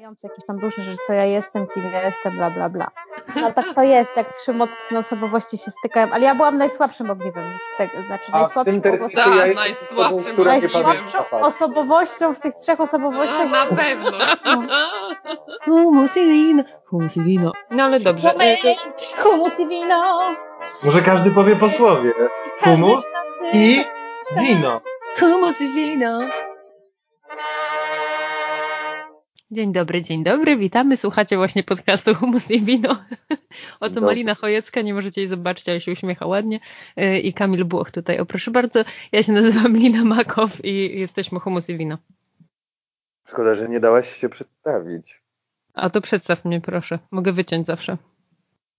Jakieś tam różne rzeczy, co ja jestem, kim ja jestem, bla, bla, bla. No tak to jest, jak trzy mocne osobowości się stykają, ale ja byłam najsłabszym ogniwem z tego, znaczy A w najsłabszym tym ja Tak, najsłabszym osobą. Najsłabszą osobowością w tych trzech osobowościach. No, na pewno. Humus i wino, humus i wino. No ale dobrze. Humus i wino. Może każdy powie po słowie. Humus i wino. Humus i wino. Dzień dobry, dzień dobry, witamy. Słuchacie właśnie podcastu Humus i Wino. Oto. Malina Chojecka, nie możecie jej zobaczyć, ale się uśmiecha ładnie. Yy, I Kamil Bułoch tutaj. O proszę bardzo, ja się nazywam Lina Makow i jesteśmy Humus i Wino. Szkoda, że nie dałaś się przedstawić. A to przedstaw mnie proszę, mogę wyciąć zawsze.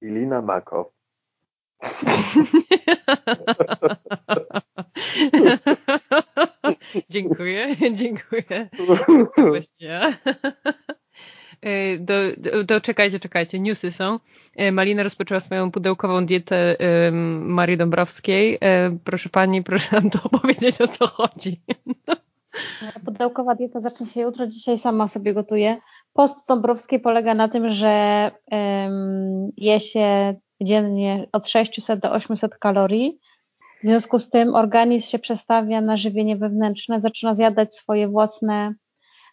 Ilina Makow. dziękuję, dziękuję. Właśnie ja. Y, Do, do, do, czekajcie, czekajcie, newsy są. Y, Malina rozpoczęła swoją pudełkową dietę ym, Marii Dąbrowskiej. Y, Proszę pani, proszę nam to opowiedzieć, o co chodzi. Pudełkowa dieta zacznie się jutro, dzisiaj sama sobie gotuję. Post Dąbrowskiej polega na tym, że em, je się dziennie od 600 do 800 kalorii. W związku z tym organizm się przestawia na żywienie wewnętrzne, zaczyna zjadać swoje własne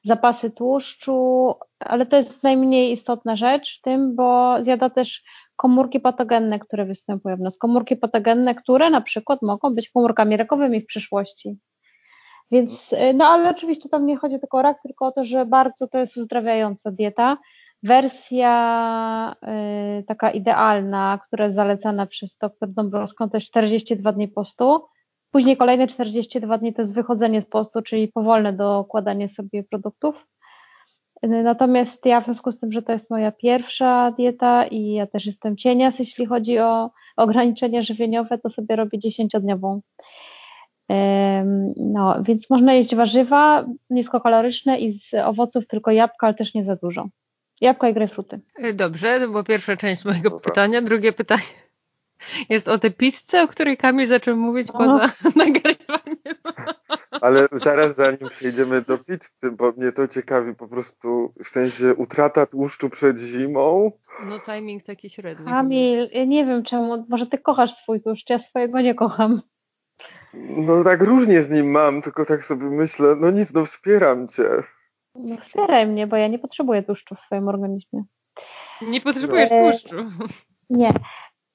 zapasy tłuszczu, ale to jest najmniej istotna rzecz w tym, bo zjada też komórki patogenne, które występują w nas. Komórki patogenne, które na przykład mogą być komórkami rakowymi w przyszłości. Więc, y, no ale oczywiście tam nie chodzi tylko o rak, tylko o to, że bardzo to jest uzdrawiająca dieta. Wersja y, taka idealna, która jest zalecana przez dr Dąbrowską, to jest 42 dni postu. Później kolejne 42 dni to jest wychodzenie z postu, czyli powolne dokładanie sobie produktów. Y, Natomiast ja w związku z tym, że to jest moja pierwsza dieta i ja też jestem cienias, jeśli chodzi o ograniczenia żywieniowe, to sobie robię 10-dniową. Em, No, więc można jeść warzywa niskokaloryczne i z owoców tylko jabłka, ale też nie za dużo. Jabłka i grejpfruty. Y, Dobrze, to była pierwsza część mojego Dobra. pytania. Drugie pytanie jest o tę pizzę, o której Kamil zaczął mówić No. poza nagrywaniem. Ale zaraz zanim przejdziemy do pizzy, bo mnie to ciekawi po prostu, w sensie utrata tłuszczu przed zimą. No timing taki średni. Kamil, ja nie wiem czemu, może ty kochasz swój tłuszcz, ja swojego nie kocham. No tak różnie z nim mam, tylko tak sobie myślę, no nic, no wspieram cię. No, wspieraj mnie, bo ja nie potrzebuję tłuszczu w swoim organizmie. Nie potrzebujesz E, tłuszczu. Nie,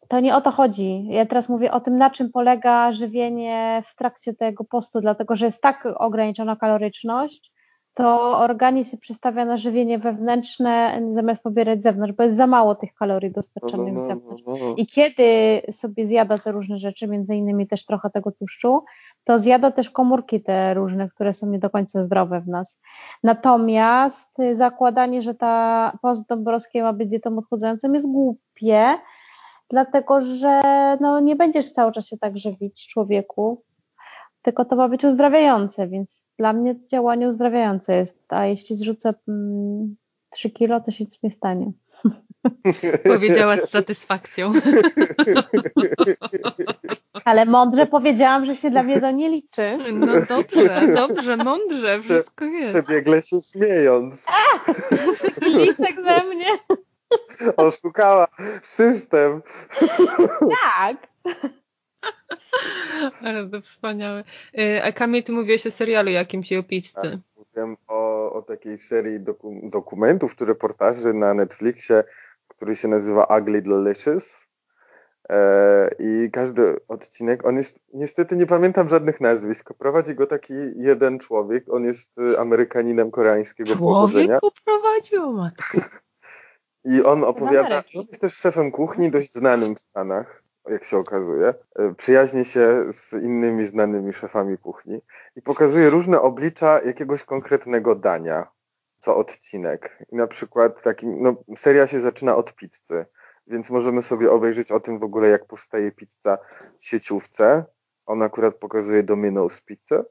to nie o to chodzi. Ja teraz mówię o tym, na czym polega żywienie w trakcie tego postu, dlatego że jest tak ograniczona kaloryczność, to organizm się przestawia na żywienie wewnętrzne zamiast pobierać z zewnątrz, bo jest za mało tych kalorii dostarczanych no, z no, zewnątrz. no, no. I kiedy sobie zjada te różne rzeczy, między innymi też trochę tego tłuszczu, to zjada też komórki te różne, które są nie do końca zdrowe w nas. Natomiast zakładanie, że ta post Dąbrowskiej ma być dietą odchudzającą jest głupie, dlatego że no, nie będziesz cały czas się tak żywić człowieku, tylko to ma być uzdrawiające, więc dla mnie działanie uzdrawiające jest, a jeśli zrzucę mm, 3 kilo, to się nic nie stanie. Powiedziała z satysfakcją. Ale mądrze powiedziałam, że się dla mnie to nie liczy. No dobrze, dobrze, mądrze, wszystko jest. Przebiegle się śmiejąc. Listek ze mnie. Oszukała system. Tak. Ale to wspaniałe. Y, A Kamil, ty mówiłeś o serialu jakimś i o pizzy. Mówiłem o, o takiej serii doku, dokumentów czy reportaży na Netflixie, który się nazywa Ugly Delicious. E, I każdy odcinek, on jest, niestety nie pamiętam żadnych nazwisk, prowadzi go taki jeden człowiek, on jest y, Amerykaninem koreańskiego pochodzenia. Człowiek poprowadził o matko. I on opowiada, on jest też szefem kuchni, dość znanym w Stanach, jak się okazuje. E, Przyjaźni się z innymi znanymi szefami kuchni i pokazuje różne oblicza jakiegoś konkretnego dania, co odcinek. I na przykład no, seria się zaczyna od pizzy, więc możemy sobie obejrzeć o tym w ogóle, jak powstaje pizza w sieciówce. On akurat pokazuje Domino's Pizzę.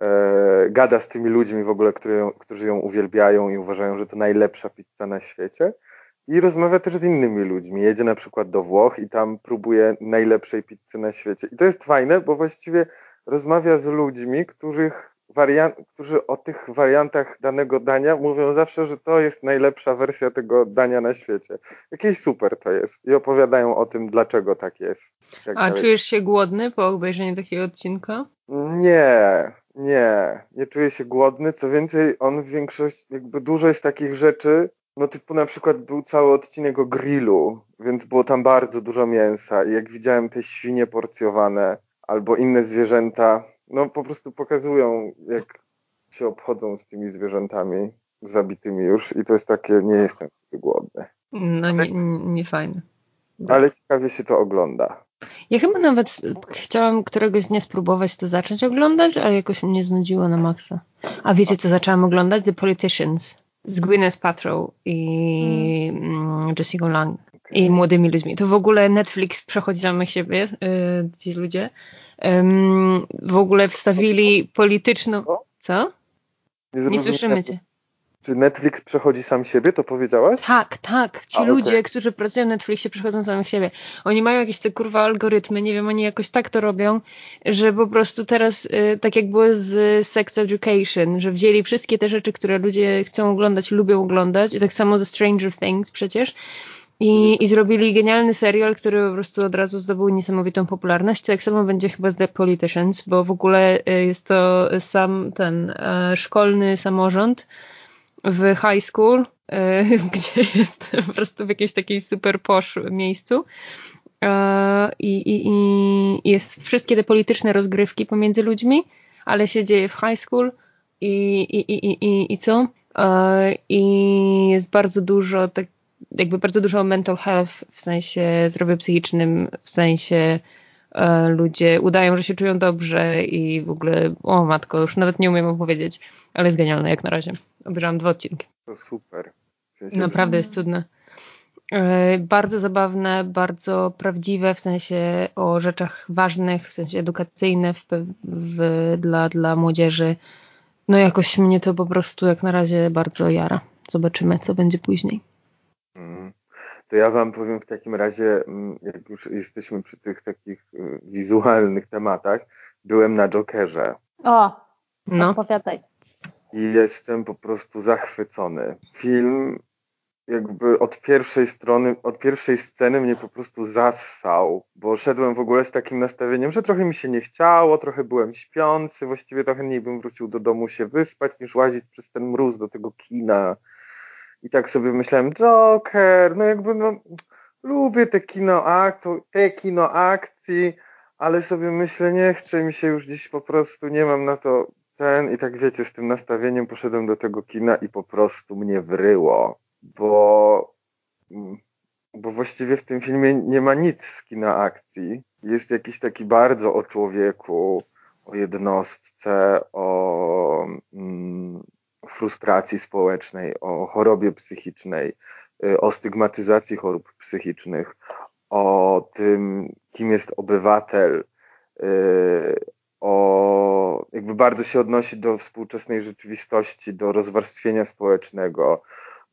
E, gada z tymi ludźmi w ogóle, które, którzy ją uwielbiają i uważają, że to najlepsza pizza na świecie. I rozmawia też z innymi ludźmi. Jedzie na przykład do Włoch i tam próbuje najlepszej pizzy na świecie. I to jest fajne, bo właściwie rozmawia z ludźmi, których wariant, którzy o tych wariantach danego dania mówią zawsze, że to jest najlepsza wersja tego dania na świecie. Jakieś super to jest. I opowiadają o tym, dlaczego tak jest. A dalej. czujesz się głodny po obejrzeniu takiego odcinka? Nie, nie. Nie czuję się głodny. Co więcej, on w większości, jakby dużo jest takich rzeczy, no typu na przykład był cały odcinek o grillu, więc było tam bardzo dużo mięsa i jak widziałem te świnie porcjowane albo inne zwierzęta, no po prostu pokazują jak się obchodzą z tymi zwierzętami zabitymi już i to jest takie, nie jestem głodny. No nie, nie fajne. Ale ciekawie się to ogląda. Ja chyba nawet chciałam któregoś dnia spróbować to zacząć oglądać, ale jakoś mnie znudziło na maksa. A wiecie co zaczęłam oglądać? The Politicians z Gwyneth Paltrow i hmm. Jessica Lang i młodymi ludźmi. To w ogóle Netflix przechodzi samych siebie, yy, ci ludzie. w ogóle wstawili polityczną... Co? Nie, nie słyszymy cię. Czy Netflix przechodzi sam siebie, to powiedziałaś? Tak, tak. Ci A, ludzie, okay. którzy pracują na Netflixie, przechodzą samych siebie. Oni mają jakieś te kurwa algorytmy, nie wiem, oni jakoś tak to robią, że po prostu teraz, y, tak jak było z Sex Education, że wzięli wszystkie te rzeczy, które ludzie chcą oglądać, lubią oglądać, i tak samo ze Stranger Things przecież, i, I zrobili genialny serial, który po prostu od razu zdobył niesamowitą popularność. Tak samo będzie chyba z The Politicians, bo w ogóle y, jest to sam ten e, szkolny samorząd, w high school, e, gdzie jest po prostu w jakimś takiej super posh miejscu. E, I, i, I jest wszystkie te polityczne rozgrywki pomiędzy ludźmi, ale się dzieje w high school i, i, i, i, i co? E, I jest bardzo dużo, tak, jakby bardzo dużo mental health w sensie zdrowia psychicznym, w sensie ludzie udają, że się czują dobrze i w ogóle, o matko, już nawet nie umiem opowiedzieć, ale jest genialne jak na razie. Obejrzałam dwa odcinki. To super. Naprawdę jest cudne. E, bardzo zabawne, bardzo prawdziwe, w sensie o rzeczach ważnych, w sensie edukacyjne w, w, dla, dla młodzieży. No jakoś mnie to po prostu jak na razie bardzo jara. Zobaczymy, co będzie później. Mm. To ja wam powiem w takim razie, mm, jak już jesteśmy przy tych takich y, wizualnych tematach, byłem na Jokerze. O, no. opowiadaj i jestem po prostu zachwycony. Film jakby od pierwszej strony, od pierwszej sceny mnie po prostu zassał, bo szedłem w ogóle z takim nastawieniem, że trochę mi się nie chciało, trochę byłem śpiący, właściwie trochę mniej bym wrócił do domu się wyspać, niż łazić przez ten mróz do tego kina. I tak sobie myślałem, Joker, no jakby no, lubię te kino, aktu, te kino akcji, ale sobie myślę, nie chce mi się już dziś po prostu, nie mam na to ten i tak wiecie, z tym nastawieniem poszedłem do tego kina i po prostu mnie wryło, bo, bo właściwie w tym filmie nie ma nic z kina akcji. Jest jakiś taki bardzo o człowieku, o jednostce, o mm, frustracji społecznej, o chorobie psychicznej, y, o stygmatyzacji chorób psychicznych, o tym, kim jest obywatel, y, o, jakby bardzo się odnosi do współczesnej rzeczywistości, do rozwarstwienia społecznego,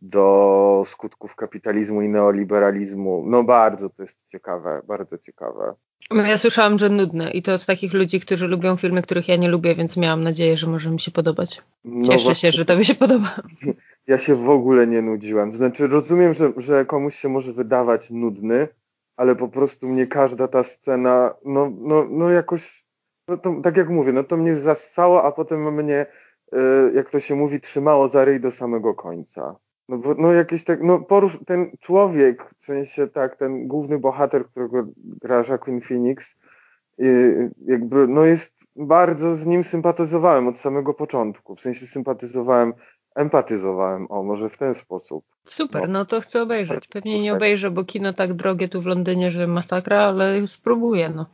do skutków kapitalizmu i neoliberalizmu. No bardzo to jest ciekawe, bardzo ciekawe. No ja słyszałam, że nudne i to od takich ludzi, którzy lubią filmy, których ja nie lubię, więc miałam nadzieję, że może mi się podobać. No Cieszę właśnie, się, że to mi się podoba. Ja się w ogóle nie nudziłam. Znaczy rozumiem, że, że komuś się może wydawać nudny, ale po prostu mnie każda ta scena, no, no, no jakoś no to, tak jak mówię, no to mnie zassało, a potem mnie, y, jak to się mówi, trzymało za ryj do samego końca. No bo no jakieś tak, no porusz, ten człowiek, w sensie tak, ten główny bohater, którego gra Jacqueline Phoenix, y, jakby, no jest, bardzo z nim sympatyzowałem od samego początku, w sensie sympatyzowałem, empatyzowałem, o może w ten sposób. Super, no, no to chcę obejrzeć. Pewnie nie obejrzę, bo kino tak drogie tu w Londynie, że masakra, ale spróbuję, no.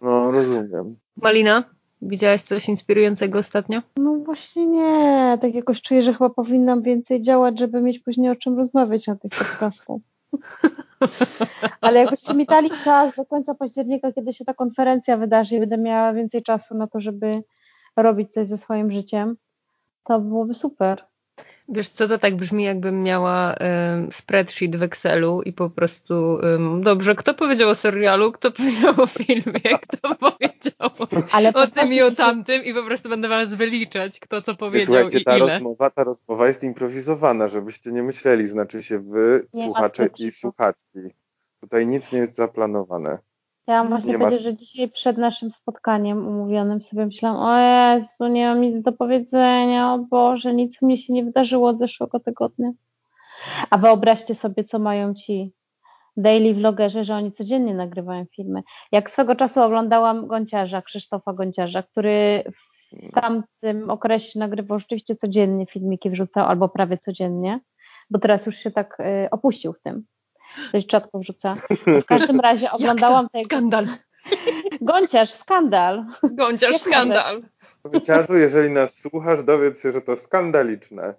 No, rozumiem. Malina, widziałaś coś inspirującego ostatnio? No właśnie nie. Tak jakoś czuję, że chyba powinnam więcej działać, żeby mieć później o czym rozmawiać na tych podcastach. Ale jakbyście mi dali czas do końca października, kiedy się ta konferencja wydarzy i będę miała więcej czasu na to, żeby robić coś ze swoim życiem, to byłoby super. Wiesz co, to tak brzmi jakbym miała um, spreadsheet w Excelu i po prostu um, dobrze, kto powiedział o serialu, kto powiedział o filmie, kto powiedział Ale o tym i o tamtym i po prostu będę was wyliczać, kto co powiedział Słuchajcie, i ta ile. Rozmowa, ta rozmowa jest improwizowana, żebyście nie myśleli, znaczy się wy, nie słuchacze i słuchaczki. Tutaj nic nie jest zaplanowane. Chciałam właśnie nie powiedzieć, ma... że dzisiaj przed naszym spotkaniem umówionym sobie myślałam, o Jezu, nie mam nic do powiedzenia, o Boże, nic mnie się nie wydarzyło od zeszłego tygodnia. A wyobraźcie sobie, co mają ci daily vlogerzy, że oni codziennie nagrywają filmy. Jak swego czasu oglądałam Gonciarza, Krzysztofa Gonciarza, który w tamtym okresie nagrywał rzeczywiście codziennie filmiki, wrzucał albo prawie codziennie, bo teraz już się tak y, opuścił w tym dość rzadko wrzuca. W każdym razie oglądałam tego. Skandal. Gąciarz, skandal. Gąciarz, skandal. Gąciarzu, jeżeli nas słuchasz, dowiedz się, że to skandaliczne.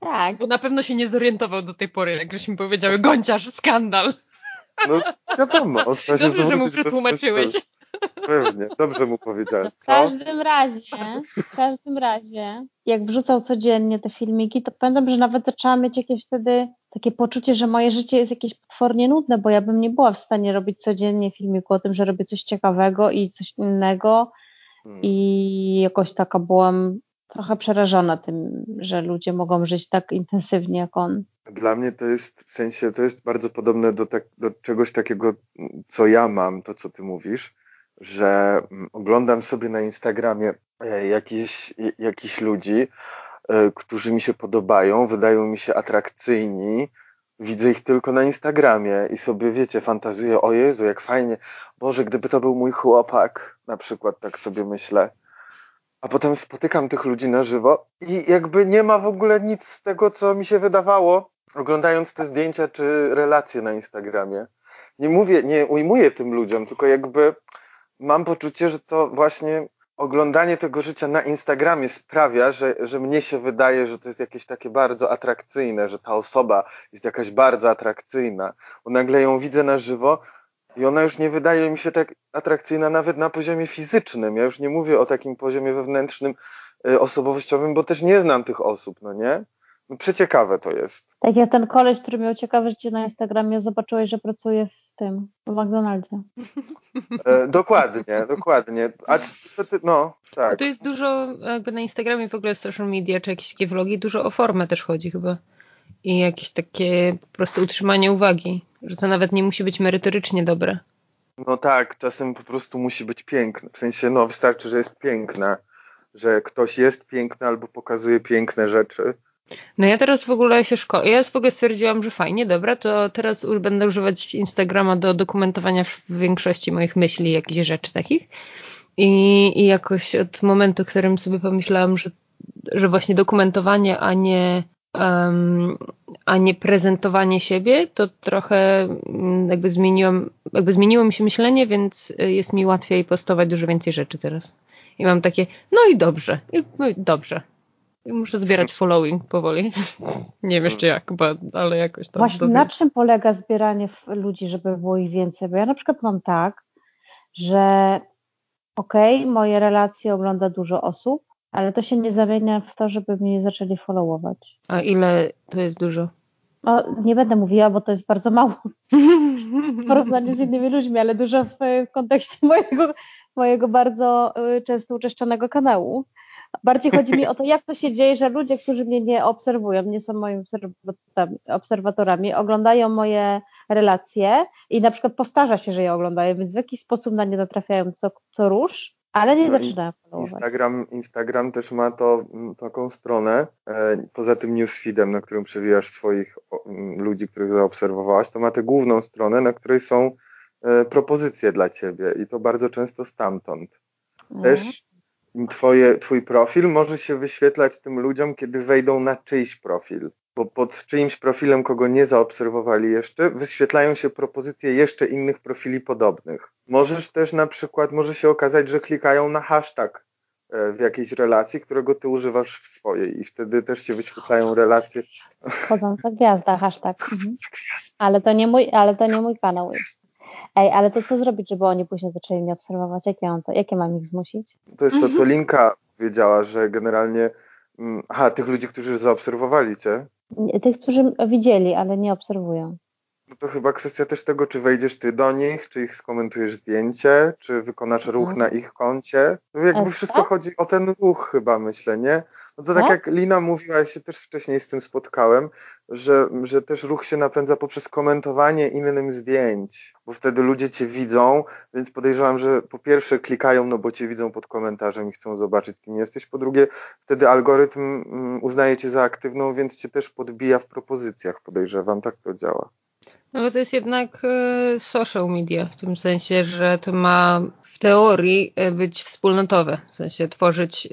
Tak. Bo na pewno się nie zorientował do tej pory, jak żeśmy powiedziały, gąciarz, skandal. No wiadomo. Dobrze, że mu przetłumaczyłeś. Pewnie, dobrze mu powiedziałem. Co? W każdym razie, w każdym razie, jak wrzucał codziennie te filmiki, to pamiętam, że nawet zaczęła mieć jakieś wtedy takie poczucie, że moje życie jest jakieś potwornie nudne, bo ja bym nie była w stanie robić codziennie filmiku o tym, że robię coś ciekawego i coś innego hmm. i jakoś taka byłam trochę przerażona tym, że ludzie mogą żyć tak intensywnie jak on. Dla mnie to jest w sensie, to jest bardzo podobne do, tak, do czegoś takiego, co ja mam, to co ty mówisz, że mm, oglądam sobie na Instagramie e, jakichś, jakichś ludzi, którzy mi się podobają, wydają mi się atrakcyjni, widzę ich tylko na Instagramie i sobie, wiecie, fantazuję, o Jezu, jak fajnie, Boże, gdyby to był mój chłopak, na przykład tak sobie myślę. A potem spotykam tych ludzi na żywo i jakby nie ma w ogóle nic z tego, co mi się wydawało, oglądając te zdjęcia czy relacje na Instagramie. Nie mówię, nie ujmuję tym ludziom, tylko jakby mam poczucie, że to właśnie oglądanie tego życia na Instagramie sprawia, że, że mnie się wydaje, że to jest jakieś takie bardzo atrakcyjne, że ta osoba jest jakaś bardzo atrakcyjna, bo nagle ją widzę na żywo i ona już nie wydaje mi się tak atrakcyjna nawet na poziomie fizycznym. Ja już nie mówię o takim poziomie wewnętrznym, y, osobowościowym, bo też nie znam tych osób, no nie? No przeciekawe to jest. Tak jak ten koleś, który miał ciekawe życie na Instagramie, zobaczyłeś, że pracuje w tym, w McDonaldzie. E, dokładnie, dokładnie. A no, tak. To jest dużo, jakby na Instagramie w ogóle social media, czy jakieś takie vlogi, dużo o formę też chodzi chyba. I jakieś takie po prostu utrzymanie uwagi, że to nawet nie musi być merytorycznie dobre. No tak, czasem po prostu musi być piękne. W sensie, no wystarczy, że jest piękne, że ktoś jest piękny albo pokazuje piękne rzeczy no ja teraz w ogóle się szkolę. Ja w ogóle stwierdziłam, że fajnie, dobra, to teraz będę używać Instagrama do dokumentowania w większości moich myśli, jakichś rzeczy takich. I, i jakoś od momentu, w którym sobie pomyślałam, że, że właśnie dokumentowanie, a nie, um, a nie prezentowanie siebie, to trochę mm, jakby zmieniłam, jakby zmieniło mi się myślenie, więc jest mi łatwiej postować dużo więcej rzeczy teraz. I mam takie, no i dobrze, i, no i dobrze, Muszę zbierać following powoli. Nie wiem jeszcze jak, ale jakoś tam. Właśnie na czym polega zbieranie ludzi, żeby było ich więcej? Bo ja na przykład mam tak, że okej, okay, moje relacje ogląda dużo osób, ale to się nie zamienia w to, żeby mnie zaczęli followować. A ile to jest dużo? No, nie będę mówiła, bo to jest bardzo mało w porównaniu z innymi ludźmi, ale dużo w kontekście mojego, mojego bardzo y, często uczeszczanego kanału. Bardziej chodzi mi o to, jak to się dzieje, że ludzie, którzy mnie nie obserwują, nie są moimi obserwatorami, oglądają moje relacje i na przykład powtarza się, że je oglądają, więc w jakiś sposób na nie natrafiają co, co róż, ale nie no zaczynają followować. Instagram, Instagram też ma to, taką stronę, e, poza tym newsfeedem, na którym przewijasz swoich ludzi, których zaobserwowałaś, to ma tę główną stronę, na której są e, propozycje dla ciebie i to bardzo często stamtąd. Też mhm twoje, twój profil może się wyświetlać tym ludziom, kiedy wejdą na czyjś profil. Bo pod czyimś profilem, kogo nie zaobserwowali jeszcze, wyświetlają się propozycje jeszcze innych profili podobnych. Możesz też na przykład, może się okazać, że klikają na hashtag e, w jakiejś relacji, którego ty używasz w swojej i wtedy też się wyświetlają relacje. Chodząca gwiazda, hashtag. Mhm. Ale to nie mój, ale to nie mój kanał jest. Ej, ale to co zrobić, żeby oni później zaczęli mnie obserwować? Jakie, on to, jakie mam ich zmusić? To jest to, co Linka wiedziała, że generalnie Mm, aha, tych ludzi, którzy zaobserwowali cię? Tych, którzy widzieli, ale nie obserwują. No to chyba kwestia też tego, czy wejdziesz ty do nich, czy ich skomentujesz zdjęcie, czy wykonasz ruch mhm. na ich koncie. No jakby e, wszystko tak? chodzi o ten ruch chyba, myślę, nie? No to tak, tak jak Lina mówiła, ja się też wcześniej z tym spotkałem, że, że też ruch się napędza poprzez komentowanie innym zdjęć, bo wtedy ludzie cię widzą, więc podejrzewam, że po pierwsze klikają, no bo cię widzą pod komentarzem i chcą zobaczyć, kim jesteś, po drugie wtedy algorytm mm, uznaje cię za aktywną, więc cię też podbija w propozycjach, podejrzewam, tak to działa. No bo to jest jednak e, social media, w tym sensie, że to ma w teorii e, być wspólnotowe, w sensie tworzyć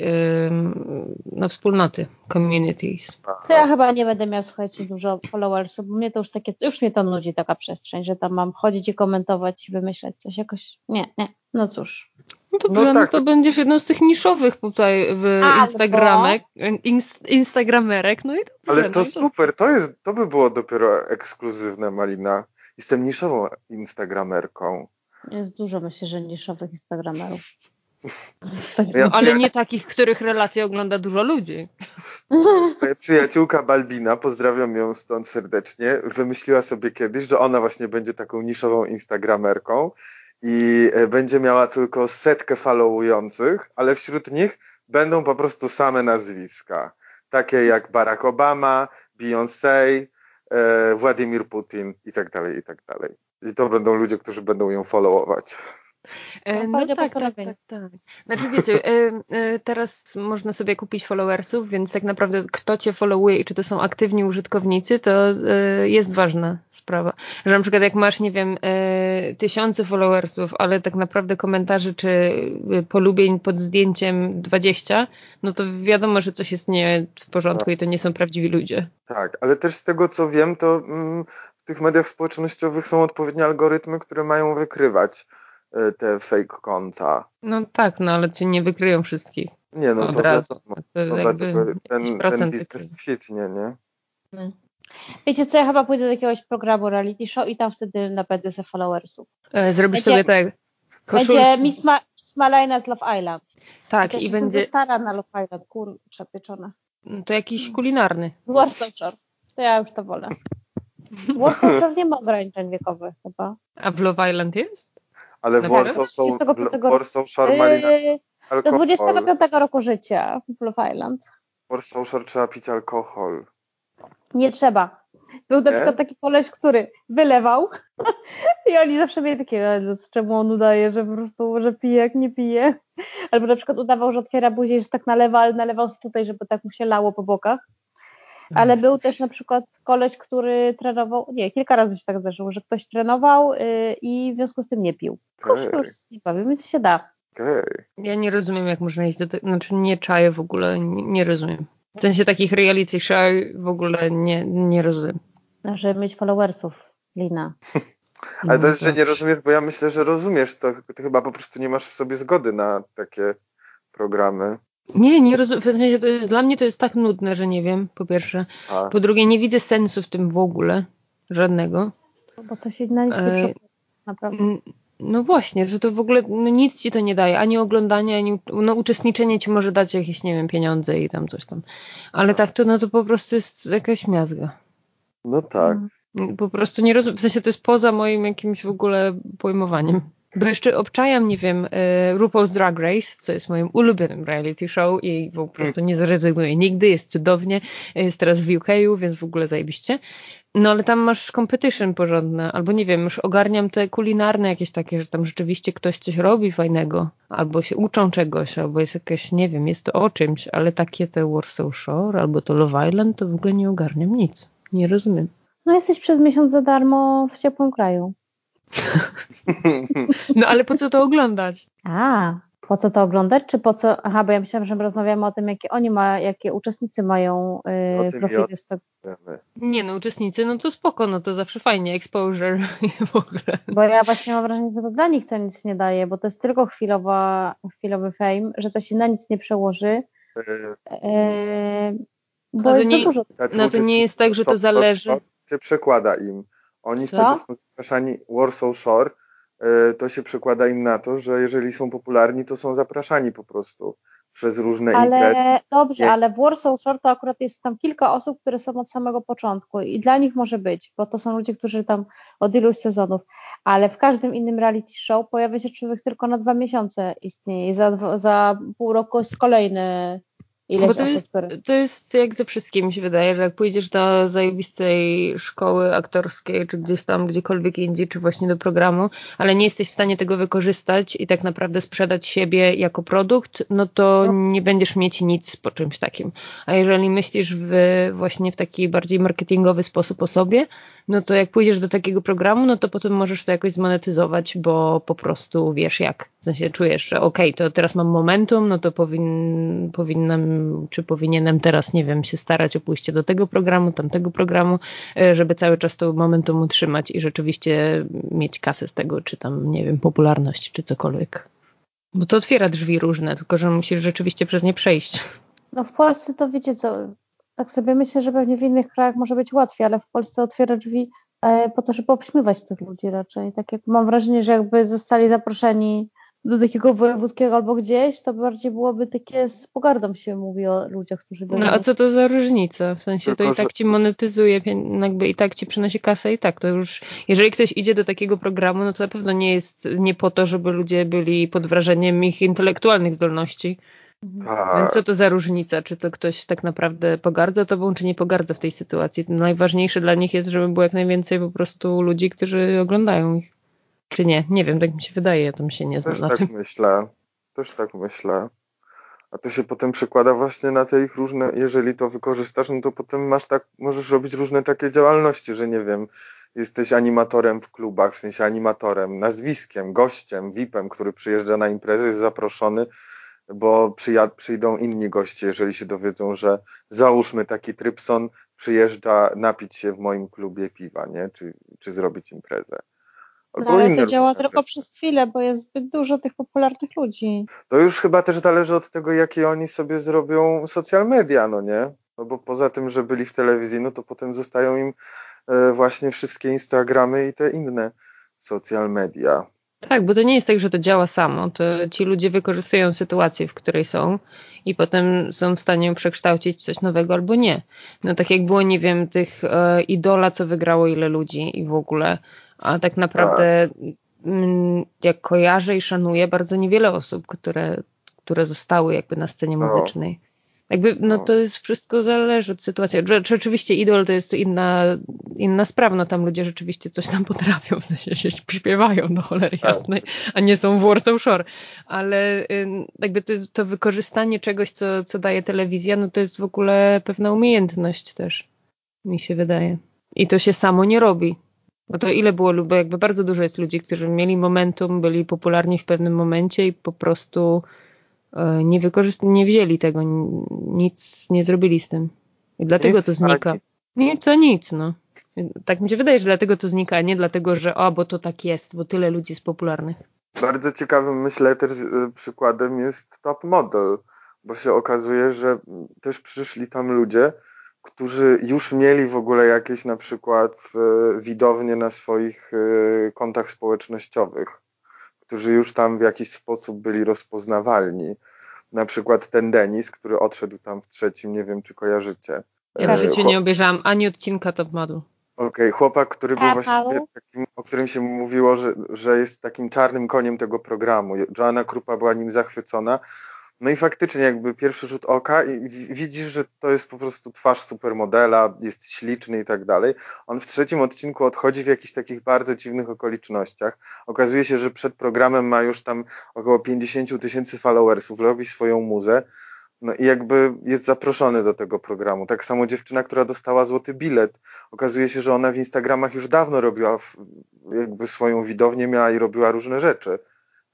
no, wspólnoty, communities. To ja chyba nie będę miał, słuchajcie, dużo followersów, bo mnie to już takie, już mnie to nudzi taka przestrzeń, że tam mam chodzić i komentować i wymyślać coś jakoś, nie, nie, no cóż. No dobrze, no, no tak. no to będziesz jedną z tych niszowych tutaj w Instagramek, inst, Instagramerek, no i dobrze. Ale to no super, to jest, to by było dopiero ekskluzywne, Malina. Jestem niszową Instagramerką. Jest dużo, myślę, że niszowych Instagramerów. Ale nie takich, których relacje ogląda dużo ludzi. Moja przyjaciółka Balbina, pozdrawiam ją stąd serdecznie, wymyśliła sobie kiedyś, że ona właśnie będzie taką niszową Instagramerką i e, będzie miała tylko setkę followujących, ale wśród nich będą po prostu same nazwiska. Takie jak Barack Obama, Beyoncé, e, Władimir Putin i tak dalej, i tak dalej. I to będą ludzie, którzy będą ją followować. E, no, no tak, tak, tak, tak. Znaczy wiecie, teraz można sobie kupić followersów, więc tak naprawdę kto cię followuje i czy to są aktywni użytkownicy, to jest ważna sprawa. Że na przykład jak masz, nie wiem, e, tysiące followersów, ale tak naprawdę komentarzy czy e, polubień pod zdjęciem 20, no to wiadomo, że coś jest nie w porządku tak. i to nie są prawdziwi ludzie. Tak, ale też z tego co wiem, to mm, tych mediach społecznościowych są odpowiednie algorytmy, które mają wykrywać e, te fake konta. No tak, no ale ci nie wykryją wszystkich. Nie, no od to razu. to no, jakby ten, ten biznes kwitnie, nie? No. Wiecie co, ja chyba pójdę do jakiegoś programu reality show i tam wtedy napędzę sobie followersów. E, zrobisz będzie, sobie tak koszulki. Będzie Miss, Ma, Miss Malina z Love Island. Tak, i, i będzie... stara na Love Island, kurczę, pieczona. No to jakiś kulinarny. Warsaw Shore. To ja już to wolę. Warsaw Shore nie ma ograniczeń wiekowych chyba. A w Love Island jest? Ale w Warsaw, są, Warsaw Shore yy, Do 25 roku życia w Love Island. Warsaw Shore trzeba pić alkohol. Nie trzeba. Był na przykład taki koleś, który wylewał i oni zawsze mieli takie, z czemu on udaje, że po prostu, że pije jak nie pije. Albo na przykład udawał, że otwiera buzię i że tak nalewa, ale nalewał tutaj, żeby tak mu się lało po bokach. Ale był też na przykład koleś, który trenował, nie, kilka razy się tak zdarzyło, że ktoś trenował yy, i w związku z tym nie pił. Kogoś okay. nie bawił, więc się da. Okay. Ja nie rozumiem, jak można iść do tego, znaczy nie czaję w ogóle, nie, nie rozumiem. W sensie takich reality show w ogóle nie, nie rozumiem. Żeby mieć followersów, Lina. Ale to jest, że nie rozumiesz, bo ja myślę, że rozumiesz, to ty chyba po prostu nie masz w sobie zgody na takie programy. Nie, nie rozumiem. W sensie to jest, dla mnie to jest tak nudne, że nie wiem, po pierwsze. A. Po drugie, nie widzę sensu w tym w ogóle. Żadnego. Bo to się na nic e, naprawdę. No właśnie, że to w ogóle no nic ci to nie daje, ani oglądanie, ani no, uczestniczenie ci może dać jakieś, nie wiem, pieniądze i tam coś tam. Ale tak to, no to po prostu jest jakaś miazga. No tak. Mm, po prostu nie rozumiem, w sensie to jest poza moim jakimś w ogóle pojmowaniem. Bo jeszcze obczajam, nie wiem, e, RuPaul's Drag Race, co jest moim ulubionym reality show i po prostu nie zrezygnuję nigdy, jest cudownie, jest teraz w UK, więc w ogóle zajebiście. No ale tam masz competition porządne, albo nie wiem, już ogarniam te kulinarne jakieś takie, że tam rzeczywiście ktoś coś robi fajnego, albo się uczą czegoś, albo jest jakieś, nie wiem, jest to o czymś, ale takie te Warsaw Shore, albo to Love Island, to w ogóle nie ogarniam nic. Nie rozumiem. No jesteś przez miesiąc za darmo w ciepłym kraju. no ale po co to oglądać? A, po co to oglądać, czy po co? Aha, bo ja myślałam, że rozmawiamy o tym, jakie oni mają, jakie uczestnicy mają yy, profile z tego. Nie no, uczestnicy, no to spoko, no to zawsze fajnie, exposure w ogóle. Bo ja właśnie mam wrażenie, że to dla nich to nic nie daje, bo to jest tylko chwilowa, chwilowy fame, że to się na nic nie przełoży. Yy, bo to nie, dużo. No to nie jest tak, że to zależy. To się przekłada im. Oni Co? wtedy są zapraszani Warsaw Shore, E, to się przekłada im na to, że jeżeli są popularni, to są zapraszani po prostu przez różne ale, imprezy. Dobrze, ale w Warsaw Shore to akurat jest tam kilka osób, które są od samego początku i dla nich może być, bo to są ludzie, którzy tam od iluś sezonów, ale w każdym innym reality show pojawia się człowiek tylko na dwa miesiące istnieje i za, za pół roku jest kolejny Ileś Bo to, jest, który... to jest jak ze wszystkim mi się wydaje, że jak pójdziesz do zajebistej szkoły aktorskiej, czy gdzieś tam, gdziekolwiek indziej, czy właśnie do programu, ale nie jesteś w stanie tego wykorzystać i tak naprawdę sprzedać siebie jako produkt, no to no. nie będziesz mieć nic po czymś takim. A jeżeli myślisz w, właśnie w taki bardziej marketingowy sposób o sobie, no to jak pójdziesz do takiego programu, no to potem możesz to jakoś zmonetyzować, bo po prostu wiesz jak. W sensie czujesz, że okej, okay, to teraz mam momentum, no to powin, powinnam, czy powinienem teraz, nie wiem, się starać o pójście do tego programu, tamtego programu, e, żeby cały czas to momentum utrzymać i rzeczywiście mieć kasę z tego, czy tam, nie wiem, popularność, czy cokolwiek. Bo to otwiera drzwi różne, tylko że musisz rzeczywiście przez nie przejść. No w Polsce to wiecie co, tak sobie myślę, że pewnie w innych krajach może być łatwiej, ale w Polsce otwiera drzwi e, po to, żeby obśmiewać tych ludzi raczej. Tak jak mam wrażenie, że jakby zostali zaproszeni do takiego wojewódzkiego albo gdzieś, to bardziej byłoby takie z pogardą się mówi o ludziach, którzy byli. No a co to za różnica? W sensie Tylko, to i tak ci monetyzuje, jakby i tak ci przynosi kasę i tak to już, jeżeli ktoś idzie do takiego programu, no to na pewno nie jest nie po to, żeby ludzie byli pod wrażeniem ich intelektualnych zdolności, tak. Więc co to za różnica? Czy to ktoś tak naprawdę pogardza tobą, czy nie pogardza w tej sytuacji? Najważniejsze dla nich jest, żeby było jak najwięcej po prostu ludzi, którzy oglądają ich. Czy nie? Nie wiem, tak mi się wydaje, ja tam się nie znam Też na tak tym. myślę. Też tak myślę. A to się potem przekłada właśnie na te ich różne, jeżeli to wykorzystasz, no to potem masz tak, możesz robić różne takie działalności, że nie wiem, jesteś animatorem w klubach, w sensie animatorem, nazwiskiem, gościem, VIP-em, który przyjeżdża na imprezę, jest zaproszony, bo przyjdą inni goście, jeżeli się dowiedzą, że załóżmy taki Trypson przyjeżdża napić się w moim klubie piwa, nie? Czy, czy zrobić imprezę. no, ale to działa tylko przez chwilę, bo jest zbyt dużo tych popularnych ludzi. To już chyba też zależy od tego, jakie oni sobie zrobią social media, no nie? No bo poza tym, że byli w telewizji, no to potem zostają im e, właśnie wszystkie Instagramy i te inne social media. Tak, bo to nie jest tak, że to działa samo. To ci ludzie wykorzystują sytuację, w której są i potem są w stanie ją przekształcić w coś nowego albo nie. No tak jak było, nie wiem, tych e, idola, co wygrało ile ludzi i w ogóle, a tak naprawdę m, mm, jak kojarzę i szanuję bardzo niewiele osób, które, które zostały jakby na scenie no. muzycznej. Jakby, no, no to jest wszystko zależy od sytuacji. Czy, oczywiście idol to jest inna, inna sprawa, no tam ludzie rzeczywiście coś tam potrafią, w sensie się śpiewają do cholery tak. jasnej, a nie są w Warsaw Shore. Ale jakby to, to wykorzystanie czegoś, co, co daje telewizja, no to jest w ogóle pewna umiejętność też, mi się wydaje. I to się samo nie robi. No to ile było, bo jakby bardzo dużo jest ludzi, którzy mieli momentum, byli popularni w pewnym momencie i po prostu nie wykorzystali, nie wzięli tego, nic nie zrobili z tym. I dlatego to znika. Nic, co nic, no. Tak mi się wydaje, że dlatego to znika, a nie dlatego, że o, bo to tak jest, bo tyle ludzi jest popularnych. Bardzo ciekawym, myślę, też e, przykładem jest Top Model, bo się okazuje, że też przyszli tam ludzie, którzy już mieli w ogóle jakieś na przykład e, widownie na swoich kontach społecznościowych którzy już tam w jakiś sposób byli rozpoznawalni. Na przykład ten Denis, który odszedł tam w trzecim, nie wiem czy kojarzycie. Ja w e, życiu nie obejrzałam ani odcinka Top Model. Okej, okay, chłopak, który był właściwie takim, o którym się mówiło, że, że jest takim czarnym koniem tego programu. Joanna Krupa była nim zachwycona. No i faktycznie jakby pierwszy rzut oka i widzisz, że to jest po prostu twarz supermodela, jest śliczny i tak dalej. On w trzecim odcinku odchodzi w jakichś takich bardzo dziwnych okolicznościach. Okazuje się, że przed programem ma już tam około 50 tysięcy followersów, robi swoją muzę. No i jakby jest zaproszony do tego programu. Tak samo dziewczyna, która dostała złoty bilet. Okazuje się, że ona w Instagramach już dawno robiła jakby swoją widownię, miała i robiła różne rzeczy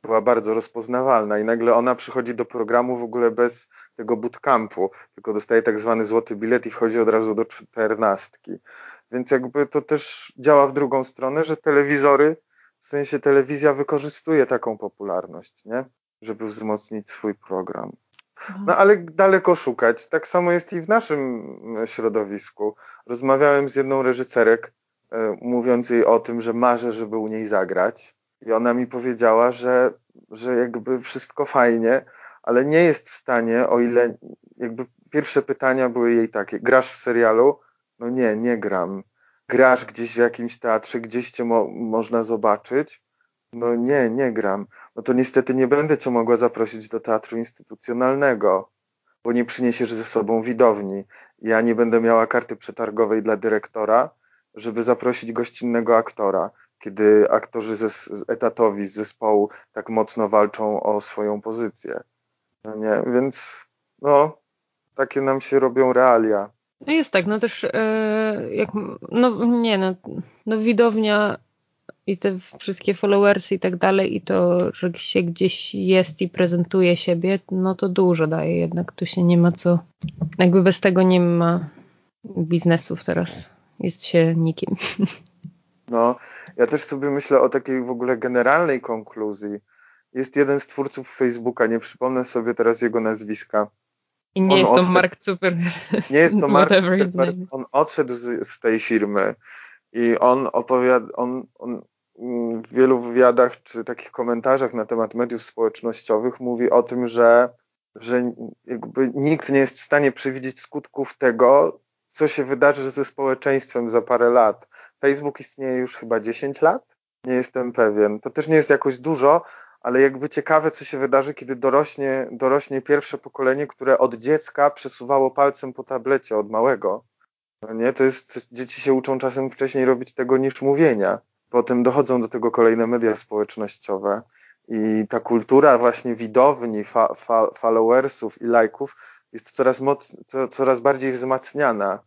była bardzo rozpoznawalna i nagle ona przychodzi do programu w ogóle bez tego bootcampu, tylko dostaje tak zwany złoty bilet i wchodzi od razu do czternastki. Więc jakby to też działa w drugą stronę, że telewizory, w sensie telewizja wykorzystuje taką popularność, nie? Żeby wzmocnić swój program. Mhm. No ale daleko szukać. Tak samo jest i w naszym środowisku. Rozmawiałem z jedną reżyserek, e, mówiąc jej o tym, że marzę, żeby u niej zagrać. I ona mi powiedziała, że, że jakby wszystko fajnie, ale nie jest w stanie, o ile jakby pierwsze pytania były jej takie, grasz w serialu? No nie, nie gram. Grasz gdzieś w jakimś teatrze, gdzieś cię mo można zobaczyć? No nie, nie gram. No to niestety nie będę cię mogła zaprosić do teatru instytucjonalnego, bo nie przyniesiesz ze sobą widowni. Ja nie będę miała karty przetargowej dla dyrektora, żeby zaprosić gościnnego aktora, kiedy aktorzy ze, etatowi z zespołu tak mocno walczą o swoją pozycję. No nie, więc no, takie nam się robią realia. No jest tak, no też e, jak, no nie no, no widownia i te wszystkie followersy i tak dalej i to, że się gdzieś jest i prezentuje siebie, no to dużo daje jednak, tu się nie ma co, jakby bez tego nie ma biznesów teraz, jest się nikim. No, ja też sobie myślę o takiej w ogóle generalnej konkluzji. Jest jeden z twórców Facebooka, nie przypomnę sobie teraz jego nazwiska. I nie on jest to odszedł, Mark Zuckerberg. Nie jest to Mark Zuckerberg. On odszedł z, z tej firmy i on opowiada, on, on w wielu wywiadach czy takich komentarzach na temat mediów społecznościowych mówi o tym, że, że jakby nikt nie jest w stanie przewidzieć skutków tego, co się wydarzy ze społeczeństwem za parę lat. Facebook istnieje już chyba 10 lat? Nie jestem pewien. To też nie jest jakoś dużo, ale jakby ciekawe, co się wydarzy, kiedy dorośnie, dorośnie pierwsze pokolenie, które od dziecka przesuwało palcem po tablecie od małego. No nie, to jest, dzieci się uczą czasem wcześniej robić tego niż mówienia. Potem dochodzą do tego kolejne media społecznościowe i ta kultura właśnie widowni, fa, fa, followersów i lajków jest coraz, moc, co, coraz bardziej wzmacniana.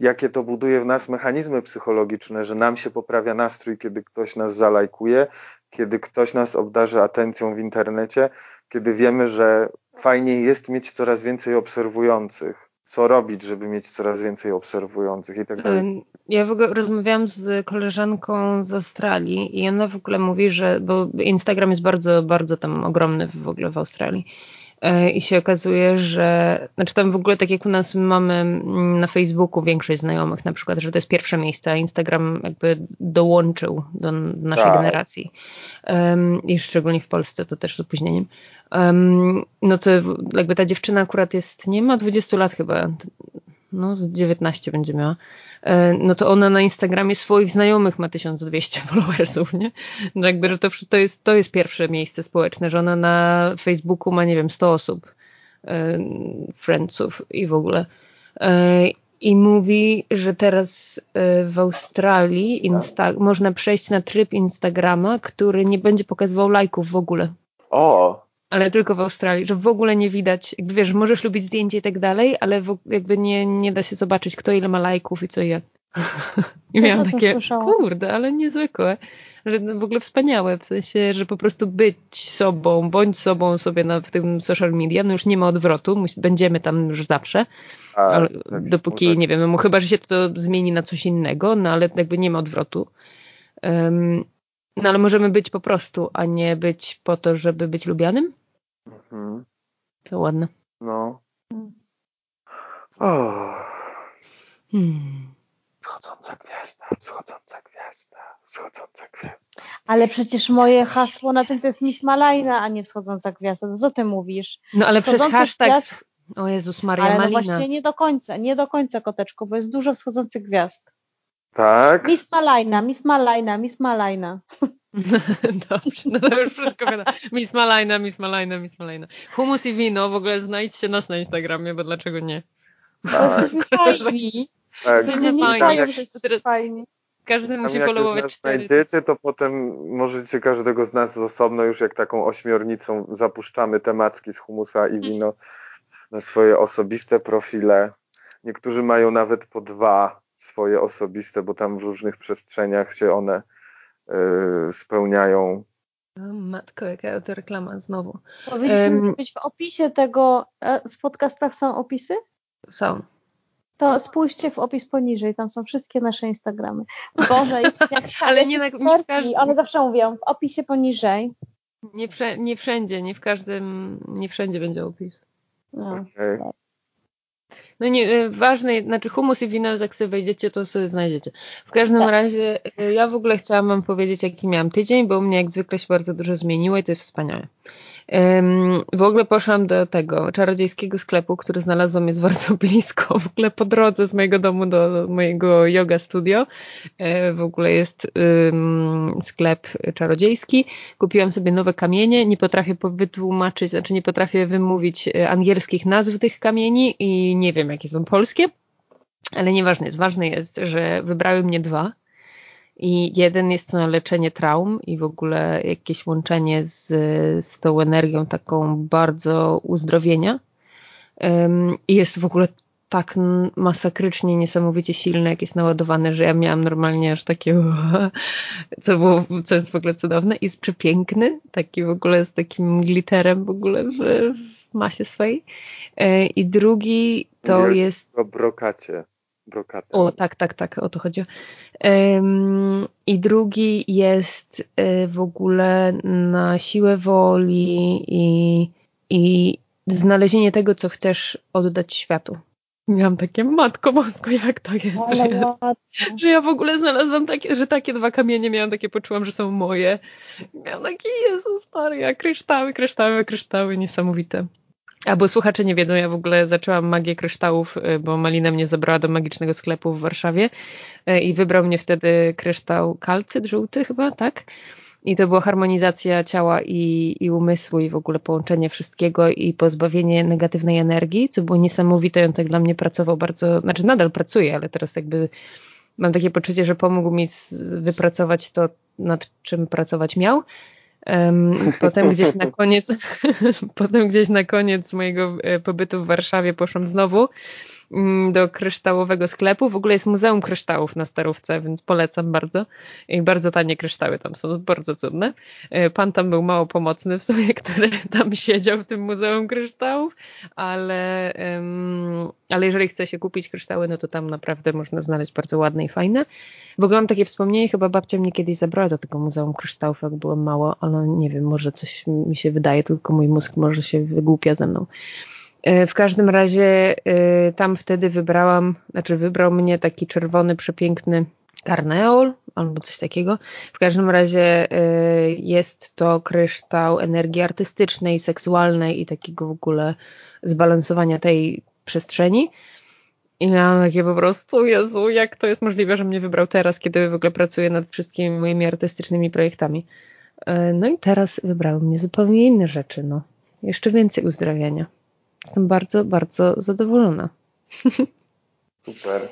Jakie to buduje w nas mechanizmy psychologiczne, że nam się poprawia nastrój, kiedy ktoś nas zalajkuje, kiedy ktoś nas obdarzy atencją w internecie, kiedy wiemy, że fajniej jest mieć coraz więcej obserwujących co robić, żeby mieć coraz więcej obserwujących i tak dalej. Ja w ogóle rozmawiałam z koleżanką z Australii i ona w ogóle mówi, że, bo Instagram jest bardzo, bardzo tam ogromny w ogóle w Australii. E, I się okazuje, że, znaczy tam w ogóle tak jak u nas mamy mm, na Facebooku większość znajomych na przykład, że to jest pierwsze miejsce, a Instagram jakby dołączył do naszej tak. generacji. Um, I szczególnie w Polsce to też z opóźnieniem. Um, no to jakby ta dziewczyna akurat jest, nie ma 20 lat chyba, no z 19 będzie miała, e, no to ona na Instagramie swoich znajomych ma 1200 followersów, nie? No jakby, to, to, jest, to jest pierwsze miejsce społeczne, że ona na Facebooku ma, nie wiem, 100 osób, e, friendsów i w ogóle. E, I mówi, że teraz w Australii Insta można przejść na tryb Instagrama, który nie będzie pokazywał lajków w ogóle. O, ale tylko w Australii, że w ogóle nie widać, jakby wiesz, możesz lubić zdjęcie i tak dalej, ale w, jakby nie, nie da się zobaczyć, kto ile ma lajków i co je. I miałam takie, kurde, ale niezwykłe. Że w ogóle wspaniałe, w sensie, że po prostu być sobą, bądź sobą sobie na, w tym social media, no już nie ma odwrotu, będziemy tam już zawsze, A, ale, tak, dopóki, tak. nie wiem, no, chyba, że się to zmieni na coś innego, no ale jakby nie ma odwrotu. Um, no ale możemy być po prostu, a nie być po to, żeby być lubianym? Mhm. To ładne. No. Oh. Hmm. Wschodząca gwiazda, wschodząca gwiazda, wschodząca gwiazda. Ale przecież moje hasło na tym to jest Miss Malajna, a nie wschodząca gwiazda. To co ty mówisz? No ale przez hashtag... Gwiazd... O Jezus Maria ale no Malina. no właśnie nie do końca, nie do końca koteczko, bo jest dużo wschodzących gwiazd. Tak? Miss Malajna, Miss Malajna, Miss Malajna. Dobrze, no to już wszystko wiadomo. Miss Malajna, Miss Malajna, Miss Malajna. Humus i wino, w ogóle znajdźcie nas na Instagramie, bo dlaczego nie? Tak. Jesteśmy fajni. Tak. Jesteśmy fajni. Teraz fajni. Każdy Tam musi followować cztery. znajdziecie, to potem możecie każdego z nas z osobno już jak taką ośmiornicą zapuszczamy temacki z humusa i wino na swoje osobiste profile. Niektórzy mają nawet po dwa swoje osobiste, bo tam w różnych przestrzeniach się one y, spełniają. Matko, jaka to reklama znowu. Powinniśmy um, być w opisie tego, e, w podcastach są opisy? Są. To spójrzcie w opis poniżej, tam są wszystkie nasze Instagramy. Boże, jak ale nie, na, nie w każdym... One zawsze mówią, w opisie poniżej. Nie, nie wszędzie, nie w każdym, nie wszędzie będzie opis. No. Okay. No nie, e, ważne, znaczy humus i wino, jak sobie wejdziecie, to sobie znajdziecie. W każdym tak. razie e, ja w ogóle chciałam wam powiedzieć, jaki miałam tydzień, bo u mnie jak zwykle się bardzo dużo zmieniło i to jest wspaniałe. W ogóle poszłam do tego czarodziejskiego sklepu, który znalazłam jest bardzo blisko, w ogóle po drodze z mojego domu do mojego yoga studio. E, w ogóle jest sklep czarodziejski. Kupiłam sobie nowe kamienie, nie potrafię wytłumaczyć, znaczy nie potrafię wymówić e, angielskich nazw tych kamieni i nie wiem jakie są polskie, ale nieważne jest. Ważne jest, że wybrały mnie dwa i jeden jest to leczenie traum i w ogóle jakieś łączenie z, z tą energią taką bardzo uzdrowienia. I jest w ogóle tak masakrycznie, niesamowicie silne, jak jest naładowane, że ja miałam normalnie aż takie, co było, co jest w ogóle cudowne. Jest przepiękny, taki w ogóle z takim glitterem w ogóle w, w masie swojej. E, I drugi to jest... jest... O brokacie brokatę. O, tak, tak, tak, o to chodzi. Um, I drugi jest y, w ogóle na siłę woli i, i znalezienie tego, co chcesz oddać światu. Miałam takie, matko bosko, jak to jest, że ja, że ja, w ogóle znalazłam takie, że takie dwa kamienie miałam takie, poczułam, że są moje. Miałam takie, Jezus Maria, kryształy, kryształy, kryształy, niesamowite. Albo słuchacze nie wiedzą, ja w ogóle zaczęłam magię kryształów, y, bo Malina mnie zabrała do magicznego sklepu w Warszawie y, i wybrał mnie wtedy kryształ kalcyt żółty chyba, tak? I to była harmonizacja ciała i, i umysłu i w ogóle połączenie wszystkiego i pozbawienie negatywnej energii, co było niesamowite. On tak dla mnie pracował bardzo, znaczy nadal pracuje, ale teraz jakby mam takie poczucie, że pomógł mi wypracować to, nad czym pracować miał Potem gdzieś na koniec, potem gdzieś na koniec mojego e, pobytu w Warszawie poszłam znowu do kryształowego sklepu. W ogóle jest Muzeum Kryształów na Starówce, więc polecam bardzo. I bardzo tanie kryształy tam są, bardzo cudne. E, pan tam był mało pomocny w sumie, który tam siedział w tym Muzeum Kryształów, ale, ale jeżeli chce się kupić kryształy, no to tam naprawdę można znaleźć bardzo ładne i fajne. W ogóle mam takie wspomnienie, chyba babcia mnie kiedyś zabrała do tego Muzeum Kryształów, jak byłem mało, ale nie wiem, może coś mi się wydaje, tylko mój mózg może się wygłupia ze mną. E, w każdym razie e, tam wtedy wybrałam, znaczy wybrał mnie taki czerwony, przepiękny karneol albo coś takiego. W każdym razie e, jest to kryształ energii artystycznej, seksualnej i takiego w ogóle zbalansowania tej przestrzeni. I miałam takie po prostu, Jezu, jak to jest możliwe, że mnie wybrał teraz, kiedy w ogóle pracuję nad wszystkimi moimi artystycznymi projektami. No i teraz wybrał mnie zupełnie inne rzeczy, no. Jeszcze więcej uzdrawiania. Jestem bardzo, bardzo zadowolona. Super.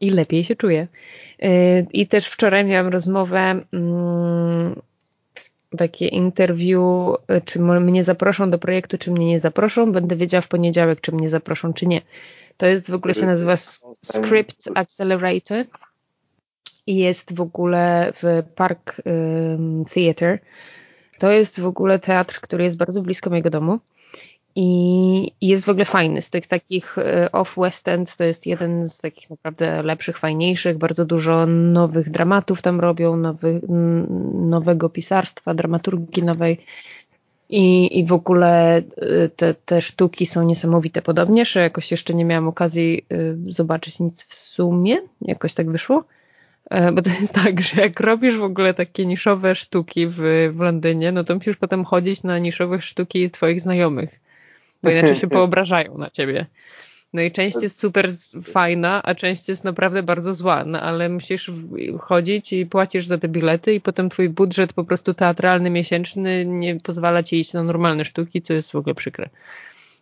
I lepiej się czuję. Y, I też wczoraj miałam rozmowę, mm, takie interview, y, czy mnie zaproszą do projektu, czy mnie nie zaproszą. Będę wiedziała w poniedziałek, czy mnie zaproszą, czy nie. To jest w ogóle się nazywa Script Accelerator i jest w ogóle w Park Theatre. To jest w ogóle teatr, który jest bardzo blisko mojego domu i jest w ogóle fajny. Z tych takich e, Off West End to jest jeden z takich naprawdę lepszych, fajniejszych. Bardzo dużo nowych dramatów tam robią, nowy, nowego pisarstwa, dramaturgii nowej. I, I w ogóle e, te, te sztuki są niesamowite. Podobnież jakoś jeszcze nie miałam okazji e, zobaczyć nic w sumie. Jakoś tak wyszło. Bo to jest tak, że jak robisz w ogóle takie niszowe sztuki w, w Londynie, no to musisz potem chodzić na niszowe sztuki twoich znajomych bo inaczej się poobrażają na ciebie. No i część jest super fajna, a część jest naprawdę bardzo zła, no ale musisz chodzić i płacisz za te bilety i potem twój budżet po prostu teatralny, miesięczny nie pozwala ci iść na normalne sztuki, co jest w ogóle przykre.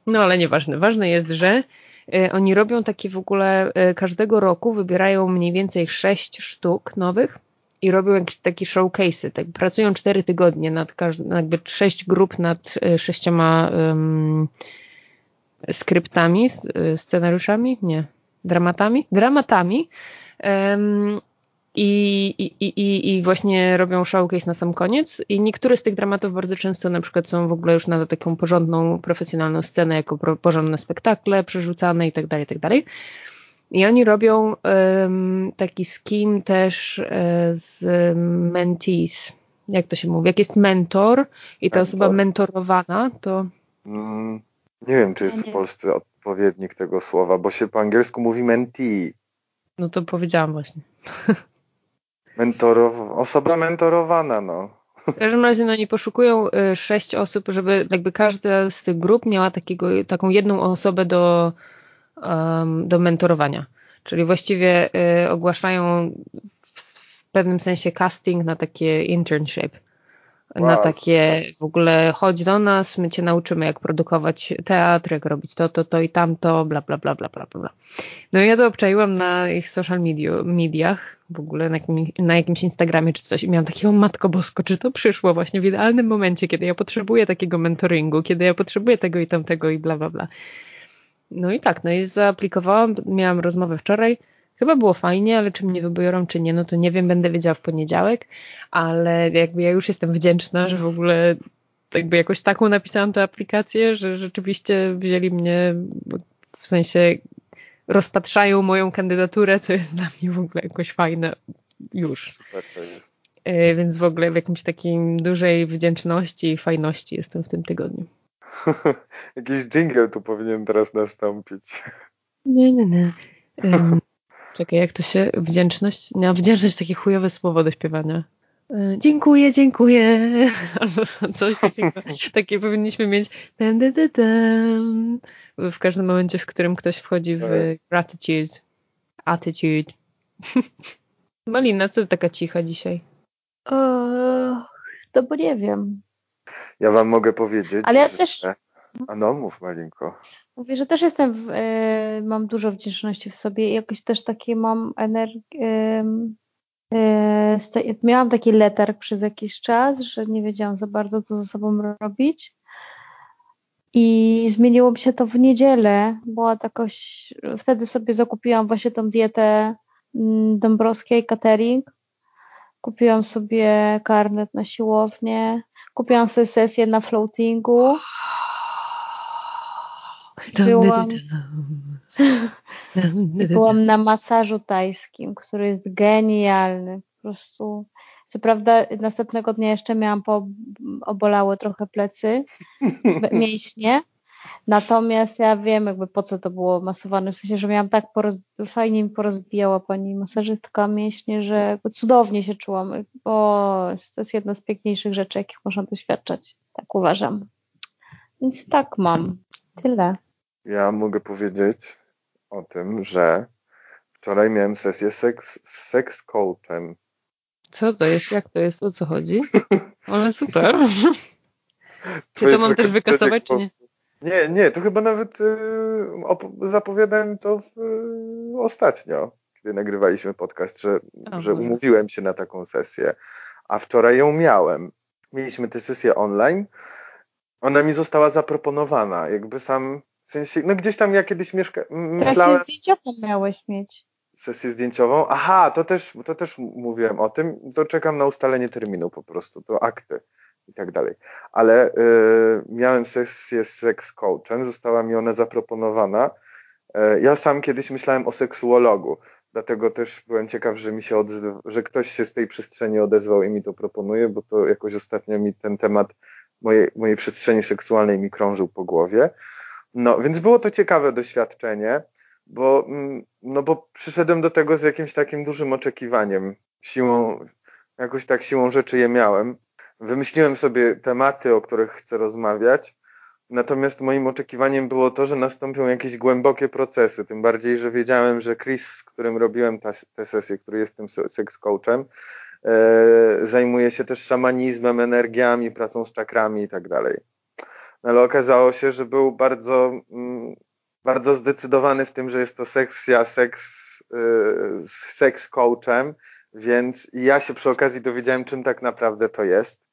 No ale nieważne. Ważne jest, że y, oni robią takie w ogóle y, każdego roku wybierają mniej więcej sześć sztuk nowych i robią jakieś takie showcase'y. Tak, pracują cztery tygodnie nad każdym, jakby sześć grup nad e, sześcioma um, skryptami, e, scenariuszami, nie, dramatami, dramatami. Um, i, i, i, I właśnie robią showcase na sam koniec. I niektóre z tych dramatów bardzo często na przykład są w ogóle już na taką porządną, profesjonalną scenę, jako porządne spektakle przerzucane i tak dalej, tak dalej. I oni robią um, taki skin też e, z mentees. Jak to się mówi? Jak jest mentor i ta mentor. osoba mentorowana, to. Mm, nie wiem, czy jest w Polsce odpowiednik tego słowa, bo się po angielsku mówi mentee. No to powiedziałam właśnie. Mentorow osoba mentorowana, no. W każdym razie no, oni poszukują y, sześć osób, żeby jakby każda z tych grup miała takiego, taką jedną osobę do, do mentorowania. Czyli właściwie y, ogłaszają w, w pewnym sensie casting na takie internship wow. na takie w ogóle chodź do nas, my cię nauczymy jak produkować teatr, jak robić to, to, to i tamto, bla, bla, bla, bla, bla, bla. No i ja to obczaiłam na ich social media, mediach, w ogóle na, jakim, na jakimś Instagramie czy coś i miałam takiego matko bosko, czy to przyszło właśnie w idealnym momencie, kiedy ja potrzebuję takiego mentoringu, kiedy ja potrzebuję tego i tamtego i bla, bla, bla. No i tak, no i zaaplikowałam, miałam rozmowę wczoraj, Chyba było fajnie, ale czy mnie wybiorą, czy nie, no to nie wiem, będę wiedziała w poniedziałek, ale jakby ja już jestem wdzięczna, że w ogóle jakby jakoś taką napisałam tę aplikację, że rzeczywiście wzięli mnie w sensie rozpatrzają moją kandydaturę, co jest dla mnie w ogóle jakoś fajne już. E, więc w ogóle w jakimś takim dużej wdzięczności i fajności jestem w tym tygodniu. Jakiś jingle tu powinien teraz nastąpić. Nie, nie, nie. Um, Czekaj, jak to się wdzięczność? No, wdzięczność takie chujowe słowo do śpiewania. E, dziękuję, dziękuję. Albo coś takiego. Takie powinniśmy mieć. W każdym momencie, w którym ktoś wchodzi w tak. gratitude, attitude. Malina, co taka cicha dzisiaj? O, to bo nie wiem. Ja wam mogę powiedzieć. Ale ja że... też. A no, mów Malinko. Mówię, że też jestem, w, y, mam dużo wdzięczności w sobie i jakoś też takie mam energię. Y, y, miałam taki letarg przez jakiś czas, że nie wiedziałam za bardzo, co ze sobą robić. I zmieniło mi się to w niedzielę, bo jakoś wtedy sobie zakupiłam właśnie tą dietę mm, Dąbrowskiej catering. Kupiłam sobie karnet na siłownię, kupiłam sobie sesję na floatingu Byłam, byłam na masażu tajskim, który jest genialny. Po prostu. Co prawda, następnego dnia jeszcze miałam po, obolały trochę plecy, mięśnie. Natomiast ja wiem, jakby po co to było masowane. W sensie, że miałam tak poroz... fajnie mi porozbijała pani masażystka mięśnie, że cudownie się czułam. O, to jest jedna z piękniejszych rzeczy, jakich można doświadczać. Tak uważam. Więc tak mam. Tyle. Ja mogę powiedzieć o tym, że wczoraj miałem sesję seks, z seks coachem. Co to jest? Jak to jest? O co chodzi? Ale super. Czy to mam też wykasować, czy nie? Nie, nie, to chyba nawet y, zapowiadałem to w, y, ostatnio, kiedy nagrywaliśmy podcast, że, że umówiłem się na taką sesję, a wczoraj ją miałem. Mieliśmy tę sesję online. Ona mi została zaproponowana. Jakby sam w sensie, no gdzieś tam ja kiedyś mieszkałem. Sesję zdjęciową miałeś mieć. Sesję zdjęciową? Aha, to też, to też mówiłem o tym. To czekam na ustalenie terminu po prostu, to akty i tak dalej. Ale y, miałem sesję z seks coachem, została mi ona zaproponowana. Y, ja sam kiedyś myślałem o seksuologu, dlatego też byłem ciekaw, że mi się że ktoś się z tej przestrzeni odezwał i mi to proponuje, bo to jakoś ostatnio mi ten temat mojej, mojej przestrzeni seksualnej mi krążył po głowie. No, więc było to ciekawe doświadczenie, bo, mm, no bo przyszedłem do tego z jakimś takim dużym oczekiwaniem, siłą, jakoś tak siłą rzeczy je miałem. Wymyśliłem sobie tematy, o których chcę rozmawiać, natomiast moim oczekiwaniem było to, że nastąpią jakieś głębokie procesy, tym bardziej, że wiedziałem, że Chris, z którym robiłem tę sesję, który jest tym sex coachem, e, zajmuje się też szamanizmem, energiami, pracą z czakrami i tak dalej. Ale okazało się, że był bardzo, mm, bardzo zdecydowany w tym, że jest to sekcja seks, y, z seks coachem, więc ja się przy okazji dowiedziałem, czym tak naprawdę to jest.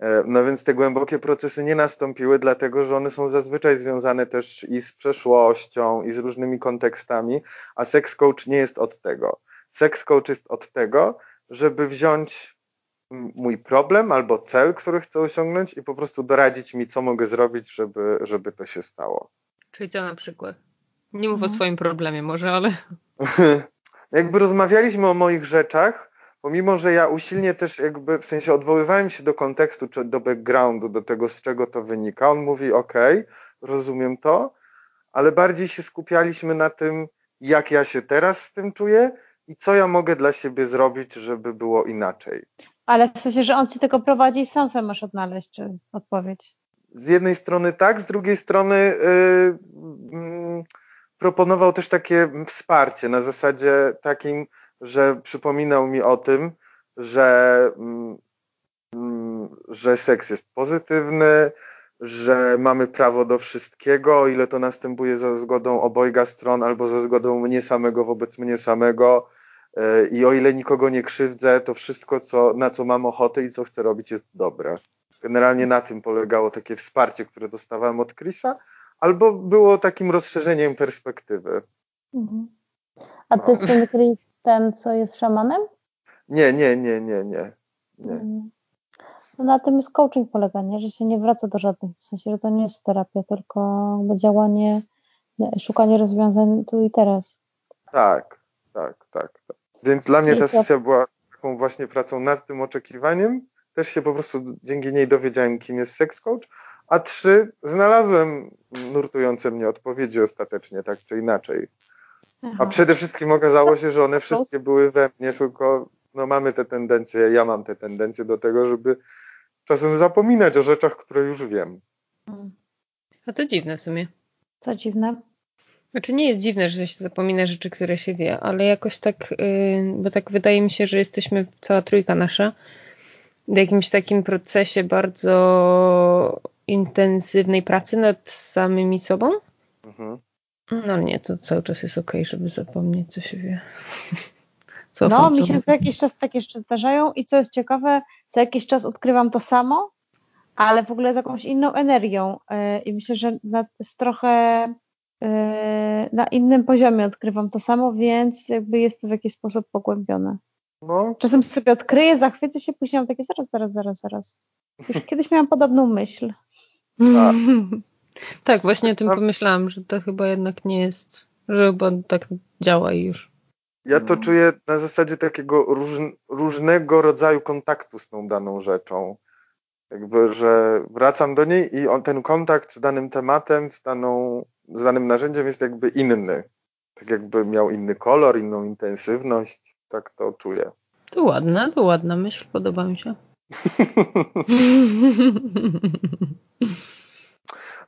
E, no więc te głębokie procesy nie nastąpiły, dlatego że one są zazwyczaj związane też i z przeszłością, i z różnymi kontekstami, a seks coach nie jest od tego. Seks coach jest od tego, żeby wziąć mój problem albo cel, który chcę osiągnąć i po prostu doradzić mi, co mogę zrobić, żeby, żeby to się stało. Czyli co na przykład? Nie mów o mhm. swoim problemie może, ale... jakby rozmawialiśmy o moich rzeczach, pomimo, że ja usilnie też jakby, w sensie odwoływałem się do kontekstu, czy do backgroundu, do tego, z czego to wynika. On mówi, ok, rozumiem to, ale bardziej się skupialiśmy na tym, jak ja się teraz z tym czuję i co ja mogę dla siebie zrobić, żeby było inaczej. Ale w sensie, że on ci tego prowadzi i sam sobie masz odnaleźć czy odpowiedź. Z jednej strony tak, z drugiej strony yy, yy, proponował też takie wsparcie na zasadzie takim, że przypominał mi o tym, że, yy, że seks jest pozytywny, że mamy prawo do wszystkiego, o ile to następuje za zgodą obojga stron albo za zgodą mnie samego wobec mnie samego. E, I o ile nikogo nie krzywdzę, to wszystko, co, na co mam ochotę i co chcę robić, jest dobre. Generalnie na tym polegało takie wsparcie, które dostawałem od Chrisa, albo było takim rozszerzeniem perspektywy. Mhm. A to jest no. ten Chris, ten, co jest szamanem? Nie, nie, nie, nie, nie. nie. Mhm. No na tym jest coaching polega, nie? że się nie wraca do żadnych, w sensie, że to nie jest terapia, tylko działanie, szukanie rozwiązań tu i teraz. Tak, tak, tak. tak. Więc dla mnie ta sesja była taką właśnie pracą nad tym oczekiwaniem. Też się po prostu dzięki niej dowiedziałem, kim jest sex coach. A trzy, znalazłem nurtujące mnie odpowiedzi ostatecznie, tak czy inaczej. Aha. A przede wszystkim okazało się, że one wszystkie były we mnie, tylko no mamy te tendencje, ja mam te tendencje do tego, żeby czasem zapominać o rzeczach, które już wiem. A to dziwne w sumie. Co dziwne? Znaczy nie jest dziwne, że się zapomina rzeczy, które się wie, ale jakoś tak, yy, bo tak wydaje mi się, że jesteśmy, cała trójka nasza, w jakimś takim procesie bardzo intensywnej pracy nad samymi sobą. Mhm. No nie, to cały czas jest okej, okay, żeby zapomnieć, co się wie. Cofam no, mi się co jakiś czas takie jeszcze zdarzają i co jest ciekawe, co jakiś czas odkrywam to samo, ale w ogóle z jakąś inną energią yy, i myślę, że jest trochę yy, na innym poziomie odkrywam to samo, więc jakby jest to w jakiś sposób pogłębione. No. Czasem sobie odkryję, zachwycę się, później mam takie zaraz, zaraz, zaraz, zaraz. Już kiedyś miałam podobną myśl. Tak, tak właśnie o tym pomyślałam, że to chyba jednak nie jest, że chyba tak działa i już. Ja to no. czuję na zasadzie takiego róż, różnego rodzaju kontaktu z tą daną rzeczą. Jakby, że wracam do niej i on, ten kontakt z danym tematem, z, daną, z danym narzędziem jest jakby inny. Tak jakby miał inny kolor, inną intensywność. Tak to czuję. To ładna, to ładna myśl, podoba mi się.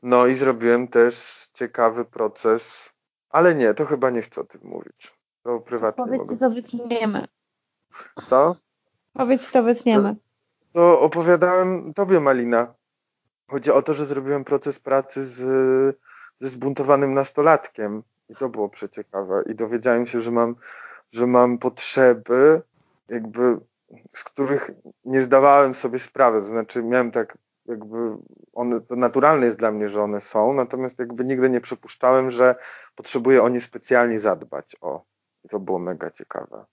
no i zrobiłem też ciekawy proces, ale nie, to chyba nie chcę o tym mówić. To prywatnie Powiedz, mogę. co wytniemy. Co? Powiedz, co wytniemy. To, to opowiadałem tobie, Malina. Chodzi o to, że zrobiłem proces pracy z, ze zbuntowanym nastolatkiem. I to było przeciekawe. I dowiedziałem się, że mam, że mam potrzeby, jakby, z których nie zdawałem sobie sprawy. To znaczy, miałem tak, jakby, one, to naturalne jest dla mnie, że one są, natomiast jakby nigdy nie przypuszczałem, że potrzebuję o nie specjalnie zadbać. O. I to było mega ciekawe.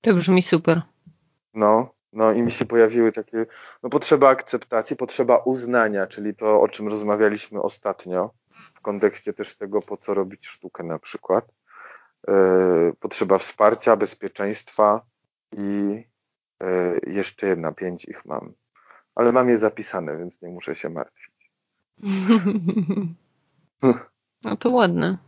To brzmi super. No, no i mi się pojawiły takie, no potrzeba akceptacji, potrzeba uznania, czyli to, o czym rozmawialiśmy ostatnio, w kontekście też tego, po co robić sztukę na przykład. Yy, potrzeba wsparcia, bezpieczeństwa i yy, jeszcze jedna, pięć ich mam. Ale mam je zapisane, więc nie muszę się martwić. No to ładne.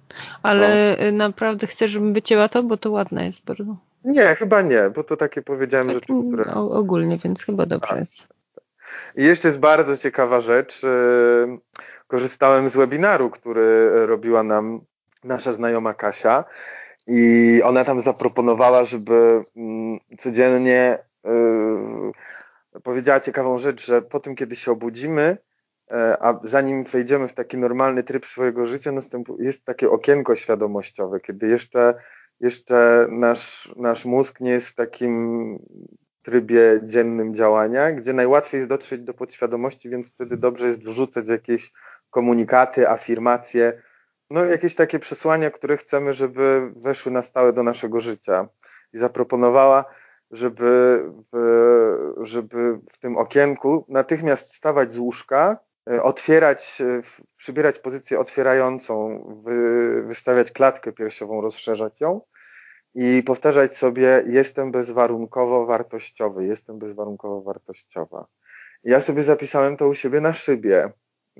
Ale no. naprawdę chcesz, żebym wycięła to, bo to ładne jest bardzo. Nie, chyba nie, bo to takie powiedziałem tak, rzeczy, które... No, ogólnie, więc chyba dobrze tak. jest. I jeszcze jest bardzo ciekawa rzecz. Y, korzystałem z webinaru, który robiła nam nasza znajoma Kasia i ona tam zaproponowała, żeby mm, codziennie y, powiedziała ciekawą rzecz, że po tym, kiedy się obudzimy, E, a zanim wejdziemy w taki normalny tryb swojego życia, jest takie okienko świadomościowe, kiedy jeszcze, jeszcze nasz, nasz mózg nie jest w takim trybie dziennym działania, gdzie najłatwiej jest dotrzeć do podświadomości, więc wtedy dobrze jest wrzucać jakieś komunikaty, afirmacje, no jakieś takie przesłania, które chcemy, żeby weszły na stałe do naszego życia. I zaproponowała, żeby w, żeby w tym okienku natychmiast stawać z łóżka E, otwierać, e, przybierać pozycję otwierającą, wy, wystawiać klatkę piersiową, rozszerzać ją i powtarzać sobie jestem bezwarunkowo wartościowy, jestem bezwarunkowo wartościowa. ja sobie zapisałem to u siebie na szybie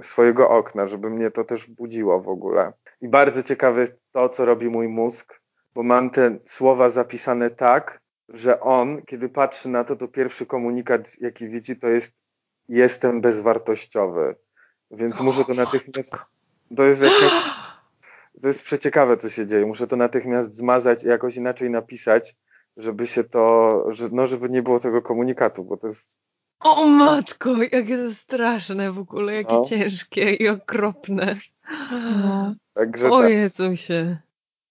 swojego okna, żeby mnie to też budziło w ogóle. I bardzo ciekawe jest to, co robi mój mózg, bo mam te słowa zapisane tak, że on, kiedy patrzy na to, to pierwszy komunikat, jaki widzi, to jest jestem bezwartościowy. Więc muszę to natychmiast. To jest jakieś, to jest przeciekawe, co się dzieje. Muszę to natychmiast zmazać i jakoś inaczej napisać, żeby się to, że, no żeby nie było tego komunikatu, bo to jest. O matko, jakie to straszne w ogóle, jakie no. ciężkie i okropne. No. Także o tak. Jezusie.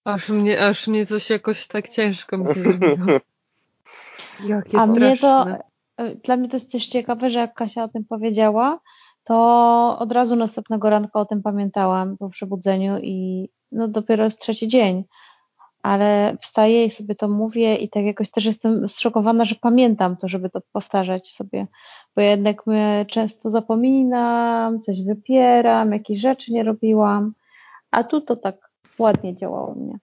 Aż mnie, aż mnie coś jakoś tak ciężko mi się zrobiło. Jakie A straszne. mnie to, e, dla mnie to jest też ciekawe, że jak Kasia o tym powiedziała, to od razu następnego ranka o tym pamiętałam po przebudzeniu i no dopiero jest trzeci dzień. Ale wstaję i sobie to mówię i tak jakoś też jestem zszokowana, że pamiętam to, żeby to powtarzać sobie, bo jednak my często zapominam, coś wypieram, jakieś rzeczy nie robiłam, a tu to tak ładnie działało mnie.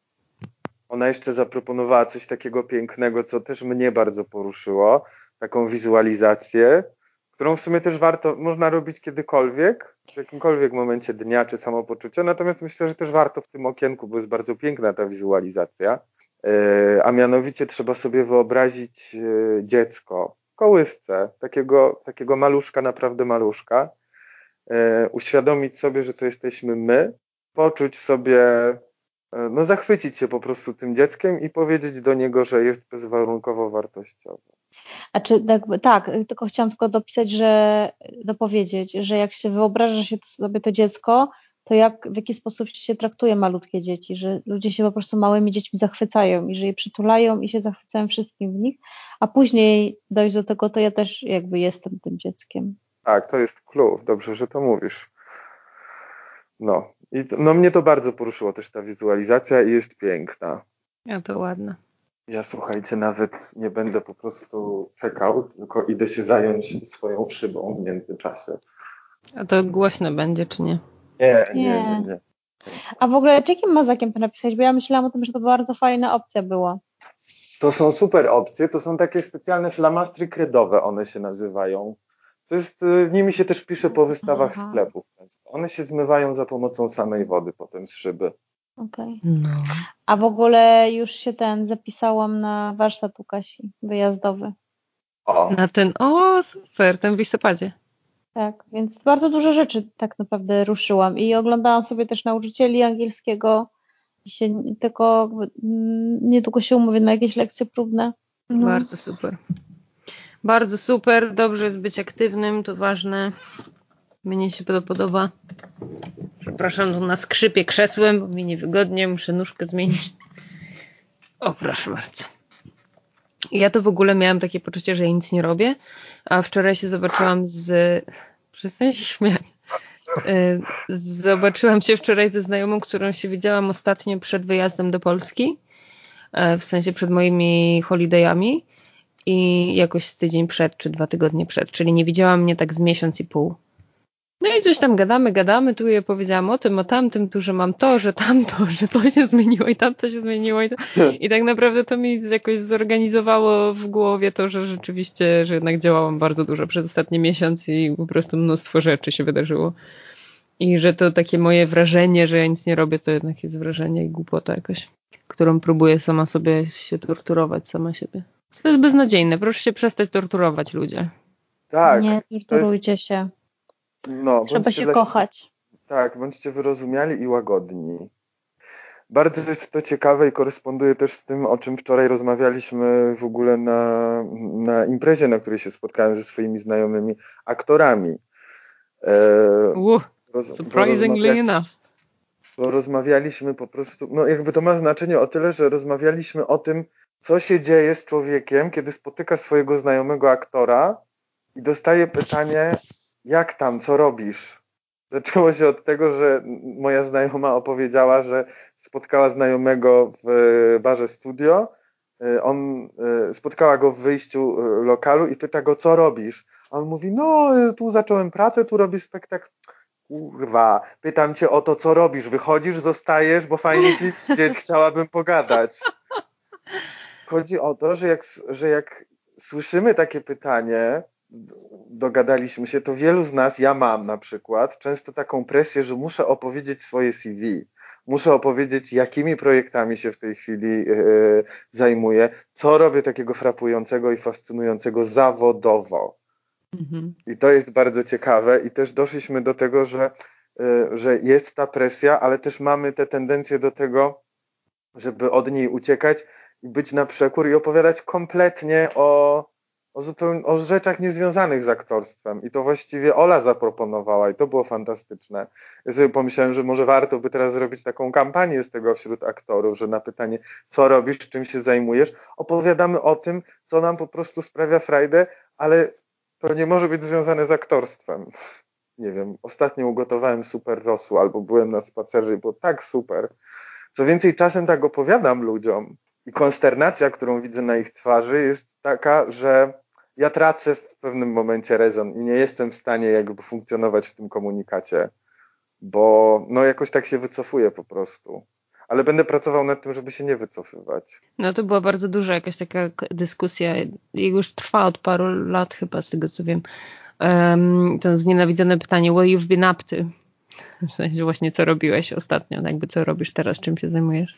Ona jeszcze zaproponowała coś takiego pięknego, co też mnie bardzo poruszyło, taką wizualizację, którą w sumie też warto, można robić kiedykolwiek, w jakimkolwiek momencie dnia czy samopoczucia, natomiast myślę, że też warto w tym okienku, bo jest bardzo piękna ta wizualizacja, e, a mianowicie trzeba sobie wyobrazić e, dziecko w kołysce, takiego, takiego maluszka, naprawdę maluszka, e, uświadomić sobie, że to jesteśmy my, poczuć sobie, no zachwycić się po prostu tym dzieckiem i powiedzieć do niego, że jest bezwarunkowo wartościowe. Znaczy, tak, tak, tylko chciałam tylko dopisać, że dopowiedzieć, że jak się wyobraża się sobie to dziecko, to jak, w jaki sposób się traktuje malutkie dzieci, że ludzie się po prostu małymi dziećmi zachwycają i że je przytulają i się zachwycają wszystkim w nich, a później dojść do tego, to ja też jakby jestem tym dzieckiem. Tak, to jest clue, dobrze, że to mówisz. No, i to, no mnie to bardzo poruszyło też ta wizualizacja i jest piękna. Ja to ładne. Ja słuchajcie, nawet nie będę po prostu czekał, tylko idę się zająć swoją szybą w międzyczasie. A to głośno będzie, czy nie? Nie, nie, nie. nie, A w ogóle jakim mazakiem to napisać? Bo ja myślałam o tym, że to bardzo fajna opcja była. To są super opcje, to są takie specjalne flamastry kredowe, one się nazywają. To jest, y, nimi się też pisze po wystawach Aha. sklepów. One się zmywają za pomocą samej wody potem z szyby. Okej. Okay. No. A w ogóle już się ten zapisałam na warsztat u Kasi wyjazdowy. O. Na ten, o super, ten w listopadzie. Tak, więc bardzo dużo rzeczy tak naprawdę ruszyłam i oglądałam sobie też nauczycieli angielskiego i się tylko niedługo się umówię na jakieś lekcje próbne. No. Bardzo super. Bardzo super, dobrze jest być aktywnym, to ważne. Mnie się to podoba. Przepraszam, tu na skrzypie krzesłem, bo mi niewygodnie, muszę nóżkę zmienić. O, proszę bardzo. Ja to w ogóle miałam takie poczucie, że ja nic nie robię, a wczoraj się zobaczyłam z... Przestań się śmiać. Y, zobaczyłam się wczoraj ze znajomą, którą się widziałam ostatnio przed wyjazdem do Polski, e, w sensie przed moimi holidayami i jakoś z tydzień przed, czy dwa tygodnie przed, czyli nie widziałam mnie tak z miesiąc i pół. No i coś tam gadamy, gadamy, tu je powiedziałam o tym, o tamtym, tu, że mam to, że tamto, że to się zmieniło i tamto się zmieniło i, to... i tak naprawdę to mi jakoś zorganizowało w głowie to, że rzeczywiście, że jednak działałam bardzo dużo przez ostatni miesiąc i po prostu mnóstwo rzeczy się wydarzyło. I że to takie moje wrażenie, że ja nic nie robię, to jednak jest wrażenie i głupota jakaś, którą próbuję sama sobie się torturować, sama siebie. To jest beznadziejne, proszę się przestać torturować ludzie. Tak. Nie torturujcie jest... się. No, Trzeba się kochać. Tak, bądźcie wyrozumiali i łagodni. Bardzo jest to ciekawe i koresponduje też z tym, o czym wczoraj rozmawialiśmy w ogóle na, na imprezie, na której się spotkałem ze swoimi znajomymi aktorami. E, uh, surprisingly enough. Bo rozmawialiśmy po prostu, no jakby to ma znaczenie o tyle, że rozmawialiśmy o tym, co się dzieje z człowiekiem, kiedy spotyka swojego znajomego aktora i dostaje pytanie, jak tam, co robisz? Zaczęło się od tego, że moja znajoma opowiedziała, że spotkała znajomego w barze studio. Y, on y, spotkała go w wyjściu lokalu i pyta go, co robisz? A on mówi, no tu zacząłem pracę, tu robię spektakl. Kurwa, pytam cię o to, co robisz. Wychodzisz, zostajesz, bo fajnie ci widzieć, chciałabym pogadać. Chodzi o to, że jak, że jak słyszymy takie pytanie, dogadaliśmy się, to wielu z nas, ja mam na przykład, często taką presję, że muszę opowiedzieć swoje CV. muszę opowiedzieć, jakimi projektami się w tej chwili yy, zajmuję, co robię takiego frapującego i fascynującego zawodowo. Mhm. I to jest bardzo ciekawe i też doszliśmy do tego, że, yy, że jest ta presja, ale też mamy te tendencje do tego, żeby od niej uciekać być na przekór i opowiadać kompletnie o, o, zupełnie, o rzeczach niezwiązanych z aktorstwem. I to właściwie Ola zaproponowała i to było fantastyczne. Ja sobie pomyślałem, że może warto by teraz zrobić taką kampanię z tego wśród aktorów, że na pytanie, co robisz, czym się zajmujesz, opowiadamy o tym, co nam po prostu sprawia frajdę, ale to nie może być związane z aktorstwem. Nie wiem, ostatnio ugotowałem super rosół albo byłem na spacerze i było tak super. Co więcej, czasem tak opowiadam ludziom i konsternacja, którą widzę na ich twarzy jest taka, że ja tracę w pewnym momencie rezon i nie jestem w stanie jakby funkcjonować w tym komunikacie, bo no jakoś tak się wycofuję po prostu. Ale będę pracował nad tym, żeby się nie wycofywać. No to była bardzo duża jakaś taka dyskusja już trwa od paru lat chyba z tego co wiem. Um, to znienawidzone pytanie, what you've been up to? W sensie właśnie co robiłeś ostatnio, jakby co robisz teraz, czym się zajmujesz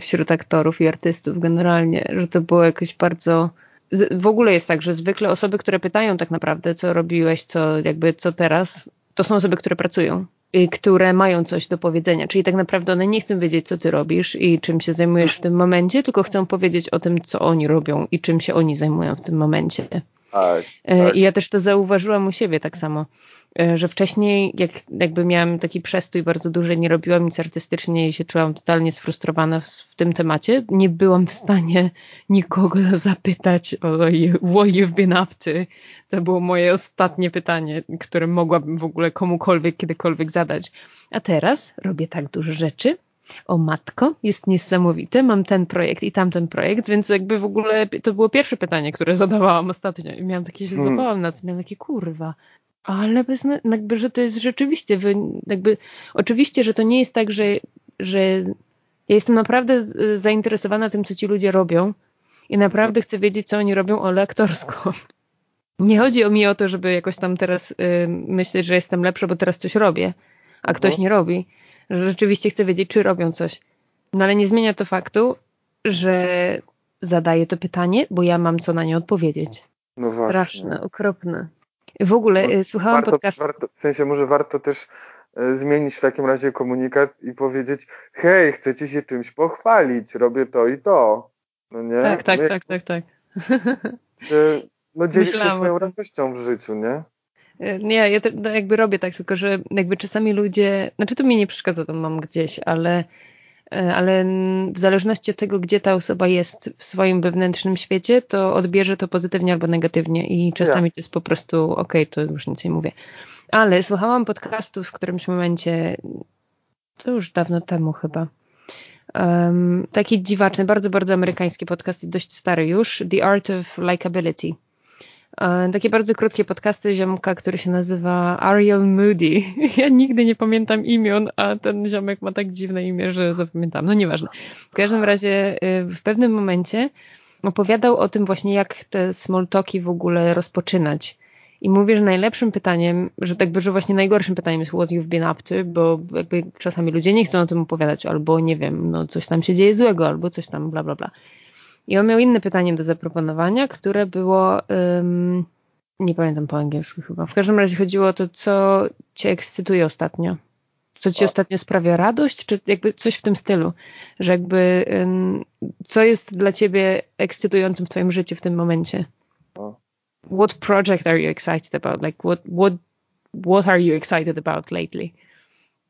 wśród aktorów i artystów generalnie, że to było jakoś bardzo w ogóle jest tak, że zwykle osoby, które pytają tak naprawdę, co robiłeś, co jakby co teraz, to są osoby, które pracują i które mają coś do powiedzenia. Czyli tak naprawdę one nie chcą wiedzieć, co ty robisz i czym się zajmujesz w tym momencie, tylko chcą powiedzieć o tym, co oni robią i czym się oni zajmują w tym momencie. Tak, e, tak. I ja też to zauważyłam u siebie tak samo. E, że wcześniej jak, jakby miałam taki przestój bardzo duży, nie robiłam nic artystycznie i się czułam totalnie sfrustrowana w, w tym temacie, nie byłam w stanie nikogo zapytać o what you've been up to. To było moje ostatnie pytanie, które mogłabym w ogóle komukolwiek, kiedykolwiek zadać. A teraz robię tak dużo rzeczy, o matko, jest niesamowite, mam ten projekt i tamten projekt, więc jakby w ogóle to było pierwsze pytanie, które zadawałam ostatnio i miałam takie, się hmm. złapałam na tym, miałam takie kurwa, ale bez, jakby, że to jest rzeczywiście, jakby, oczywiście, że to nie jest tak, że, że ja jestem naprawdę zainteresowana tym, co ci ludzie robią i naprawdę chcę wiedzieć, co oni robią, ale aktorsko. Nie chodzi o mi o to, żeby jakoś tam teraz y, myśleć, że jestem lepsza, bo teraz coś robię, a ktoś no. nie robi. Że rzeczywiście chcę wiedzieć, czy robią coś. No ale nie zmienia to faktu, że zadaję to pytanie, bo ja mam co na nie odpowiedzieć. No Straszne, właśnie. okropne. W ogóle no, słuchałam warto, podcastu. Warto, w sensie może warto też e, zmienić w takim razie komunikat i powiedzieć, hej, chcecie się czymś pochwalić, robię to i to. No nie? Tak, tak, tak, tak, tak. no dzielisz się swoją radością w życiu, nie? E, nie, ja to, no, jakby robię tak, tylko że jakby czasami ludzie, znaczy to mi nie przeszkadza, to mam gdzieś, ale ale w zależności od tego, gdzie ta osoba jest w swoim wewnętrznym świecie, to odbierze to pozytywnie albo negatywnie i czasami ja. to jest po prostu okej, okay, to już nic nie mówię. Ale słuchałam podcastu w którymś momencie, to już dawno temu chyba, um, taki dziwaczny, bardzo, bardzo amerykański podcast, dość stary już, The Art of Likability. E, takie bardzo krótkie podcasty ziomka, który się nazywa Ariel Moody. Ja nigdy nie pamiętam imion, a ten ziomek ma tak dziwne imię, że zapamiętam. No nieważne. W każdym razie y, w pewnym momencie opowiadał o tym właśnie, jak te small talki w ogóle rozpoczynać. I mówię, że najlepszym pytaniem, że tak by, że właśnie najgorszym pytaniem jest what you've been up to, bo jakby czasami ludzie nie chcą o tym opowiadać, albo nie wiem, no coś tam się dzieje złego, albo coś tam bla bla bla. I on miał inne pytanie do zaproponowania, które było, um, nie pamiętam po angielsku chyba. W każdym razie chodziło o to, co cię ekscytuje ostatnio. Co ci o. ostatnio sprawia radość, czy jakby coś w tym stylu, że jakby um, co jest dla ciebie ekscytującym w twoim życiu w tym momencie? O. What project are you excited about? Like what what what are you excited about lately?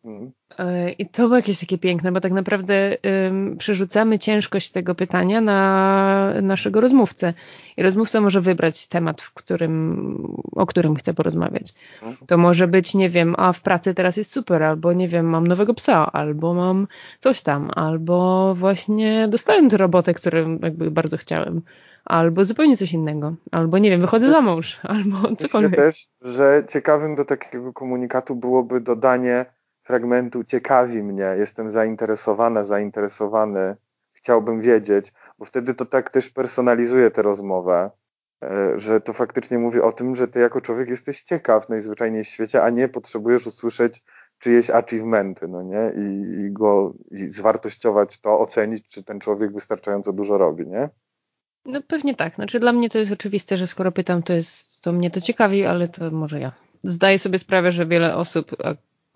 Mhm. E, I to było jakieś takie piękne, bo tak naprawdę um, przerzucamy ciężkość tego pytania na naszego rozmówcę. I rozmówca może wybrać temat, w którym, o którym chce porozmawiać. Mhm. To może być, nie wiem, a w pracy teraz jest super, albo nie wiem, mam nowego psa, albo mam coś tam, albo właśnie dostałem tę robotę, którą jakby bardzo chciałem albo zupełnie coś innego, albo nie wiem, wychodzę za mąż, albo cokolwiek. Myślę też, że ciekawym do takiego komunikatu byłoby dodanie fragmentu ciekawi mnie, jestem zainteresowana, zainteresowany, chciałbym wiedzieć, bo wtedy to tak też personalizuje tę rozmowę, e, że to faktycznie mówi o tym, że ty jako człowiek jesteś ciekaw najzwyczajniej w świecie, a nie potrzebujesz usłyszeć, czyjeś achievementy, no nie? I, i go i zwartościować to, ocenić, czy ten człowiek wystarczająco dużo robi, nie? No pewnie tak. Znaczy dla mnie to jest oczywiste, że skoro pytam, to jest, to mnie to ciekawi, ale to może ja. Zdaję sobie sprawę, że wiele osób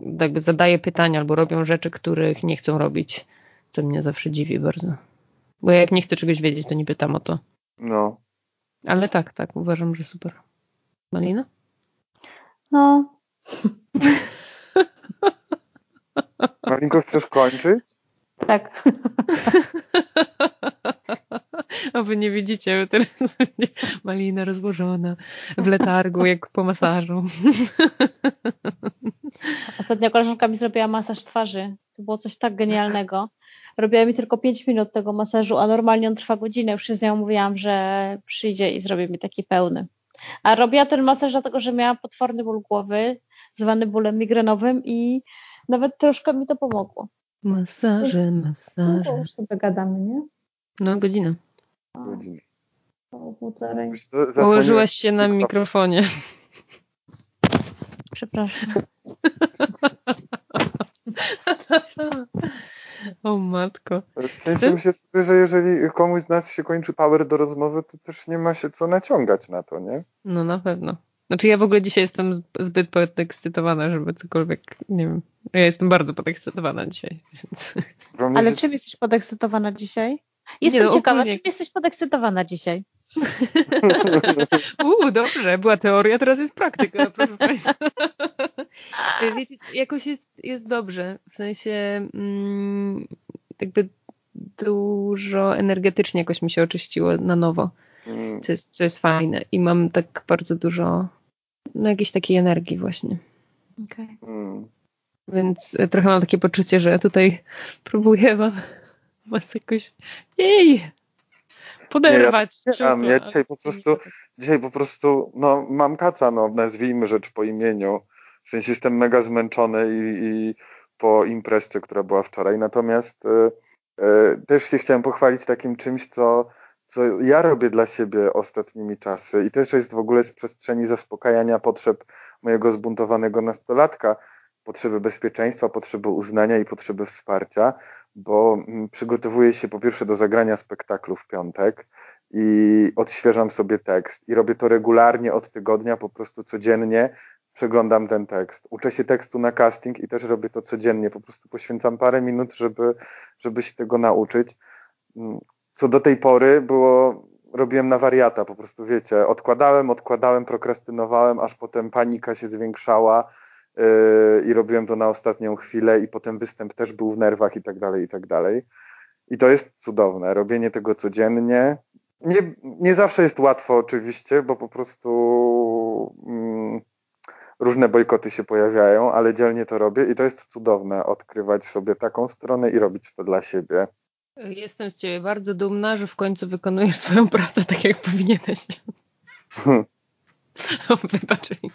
jakby zadaje pytania albo robią rzeczy, których nie chcą robić. To mnie zawsze dziwi bardzo. Bo jak nie chcę czegoś wiedzieć, to nie pytam o to. No. Ale tak, tak, uważam, że super. Malina? No. Malinko, chcesz kończyć? Tak. A wy nie widzicie, teraz malina rozłożona w letargu, jak po masażu. Ostatnio koleżanka mi zrobiła masaż twarzy. To było coś tak genialnego. Robiła mi tylko 5 minut tego masażu, a normalnie on trwa godzinę. Już się z nią mówiłam, że przyjdzie i zrobi mi taki pełny. A robiła ten masaż dlatego, że miała potworny ból głowy, zwany bólem migrenowym i nawet troszkę mi to pomogło. Masaże, masaże. No, już sobie gadamy, nie? No, godzinę. O półtorej. Położyłaś się na mikrofonie. Przepraszam. O matko. W sensie myślę sobie, że jeżeli komuś z nas się kończy power do rozmowy, to też nie ma się co naciągać na to, nie? No na pewno. Znaczy ja w ogóle dzisiaj jestem zbyt podekscytowana, żeby cokolwiek, nie wiem. Ja jestem bardzo podekscytowana dzisiaj. Więc... Ale czym jesteś podekscytowana dzisiaj? Jestem nie, no, ciekawa, ogólnie... czym jesteś podekscytowana dzisiaj? Uuu, dobrze, była teoria, teraz jest praktyka, proszę Państwa. Wiecie, jakoś jest, jest dobrze, w sensie mm, jakby dużo energetycznie jakoś mi się oczyściło na nowo, mm. co jest, co jest fajne i mam tak bardzo dużo no jakiejś takiej energii właśnie. Okay. Więc trochę mam takie poczucie, że tutaj próbuję wam was jakoś jej poderwać. Nie, ja, ja dzisiaj po prostu dzisiaj po prostu no mam kaca, no nazwijmy rzecz po imieniu. W sensie jestem mega zmęczony i, i po imprezie, która była wczoraj. Natomiast y, y, też się chciałem pochwalić takim czymś, co, co ja robię dla siebie ostatnimi czasy i też jest w ogóle z przestrzeni zaspokajania potrzeb mojego zbuntowanego nastolatka, potrzeby bezpieczeństwa, potrzeby uznania i potrzeby wsparcia, bo mm, przygotowuję się po pierwsze do zagrania spektaklu w piątek i odświeżam sobie tekst i robię to regularnie od tygodnia, po prostu codziennie przeglądam ten tekst. Uczę się tekstu na casting i też robię to codziennie, po prostu poświęcam parę minut, żeby, żeby się tego nauczyć. Mm, co do tej pory było, robiłem na wariata, po prostu wiecie, odkładałem, odkładałem, prokrastynowałem, aż potem panika się zwiększała, i robiłem to na ostatnią chwilę i potem występ też był w nerwach i tak dalej, i tak dalej. I to jest cudowne, robienie tego codziennie. Nie, nie zawsze jest łatwo oczywiście, bo po prostu mm, różne bojkoty się pojawiają, ale dzielnie to robię i to jest cudowne, odkrywać sobie taką stronę i robić to dla siebie. Jestem z Ciebie bardzo dumna, że w końcu wykonujesz swoją pracę tak, jak powinieneś. Wybacz mi.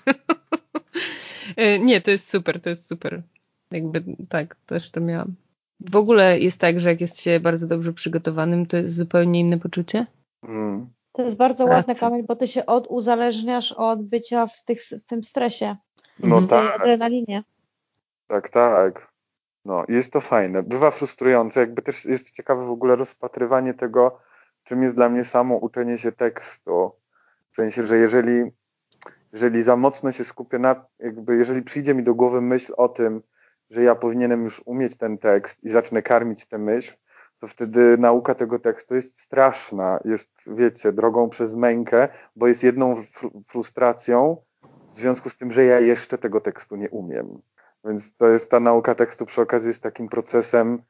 E, nie, to jest super, to jest super. Jakby tak, też to miałam. W ogóle jest tak, że jak jest się bardzo dobrze przygotowanym, to jest zupełnie inne poczucie? Mm. To jest bardzo Pracy. ładne, Kamil, bo ty się oduzależniasz od bycia w, tych, w tym stresie. No mhm. tak. adrenalinie. Tak, tak. No, jest to fajne. Bywa frustrujące, jakby też jest ciekawe w ogóle rozpatrywanie tego, czym jest dla mnie samo uczenie się tekstu. W sensie, że jeżeli jeżeli za mocno się skupię na, jakby jeżeli przyjdzie mi do głowy myśl o tym, że ja powinienem już umieć ten tekst i zacznę karmić tę myśl, to wtedy nauka tego tekstu jest straszna. Jest, wiecie, drogą przez mękę, bo jest jedną frustracją w związku z tym, że ja jeszcze tego tekstu nie umiem. Więc to jest ta nauka tekstu przy okazji jest takim procesem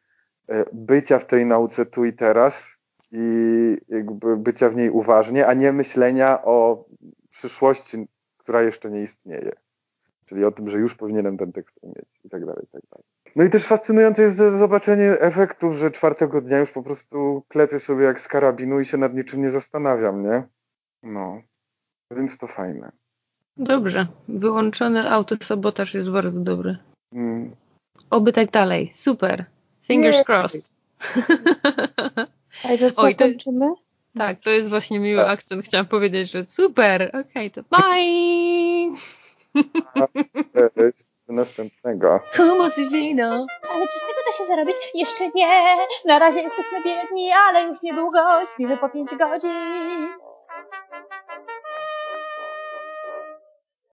e, bycia w tej nauce tu i teraz i jakby bycia w niej uważnie, a nie myślenia o przyszłości która jeszcze nie istnieje. Czyli o tym, że już powinienem ten tekst umieć i tak dalej, i tak dalej. No i też fascynujące jest zobaczenie efektów, że czwartego dnia już po prostu klepię sobie jak z karabinu i się nad niczym nie zastanawiam, nie? No. Więc to fajne. Dobrze. Wyłączony autosabotaż jest bardzo dobry. Mm. Oby tak dalej. Super. Fingers nie. crossed. A to co, Oj, kończymy? Tak, to jest właśnie miły tak. akcent. Chciałam powiedzieć, że super, okej, okay, to bye! następnego. Humus i wino. Ale czy z tego da się zarobić? Jeszcze nie. Na razie jesteśmy biedni, ale już niedługo śpimy po pięć godzin.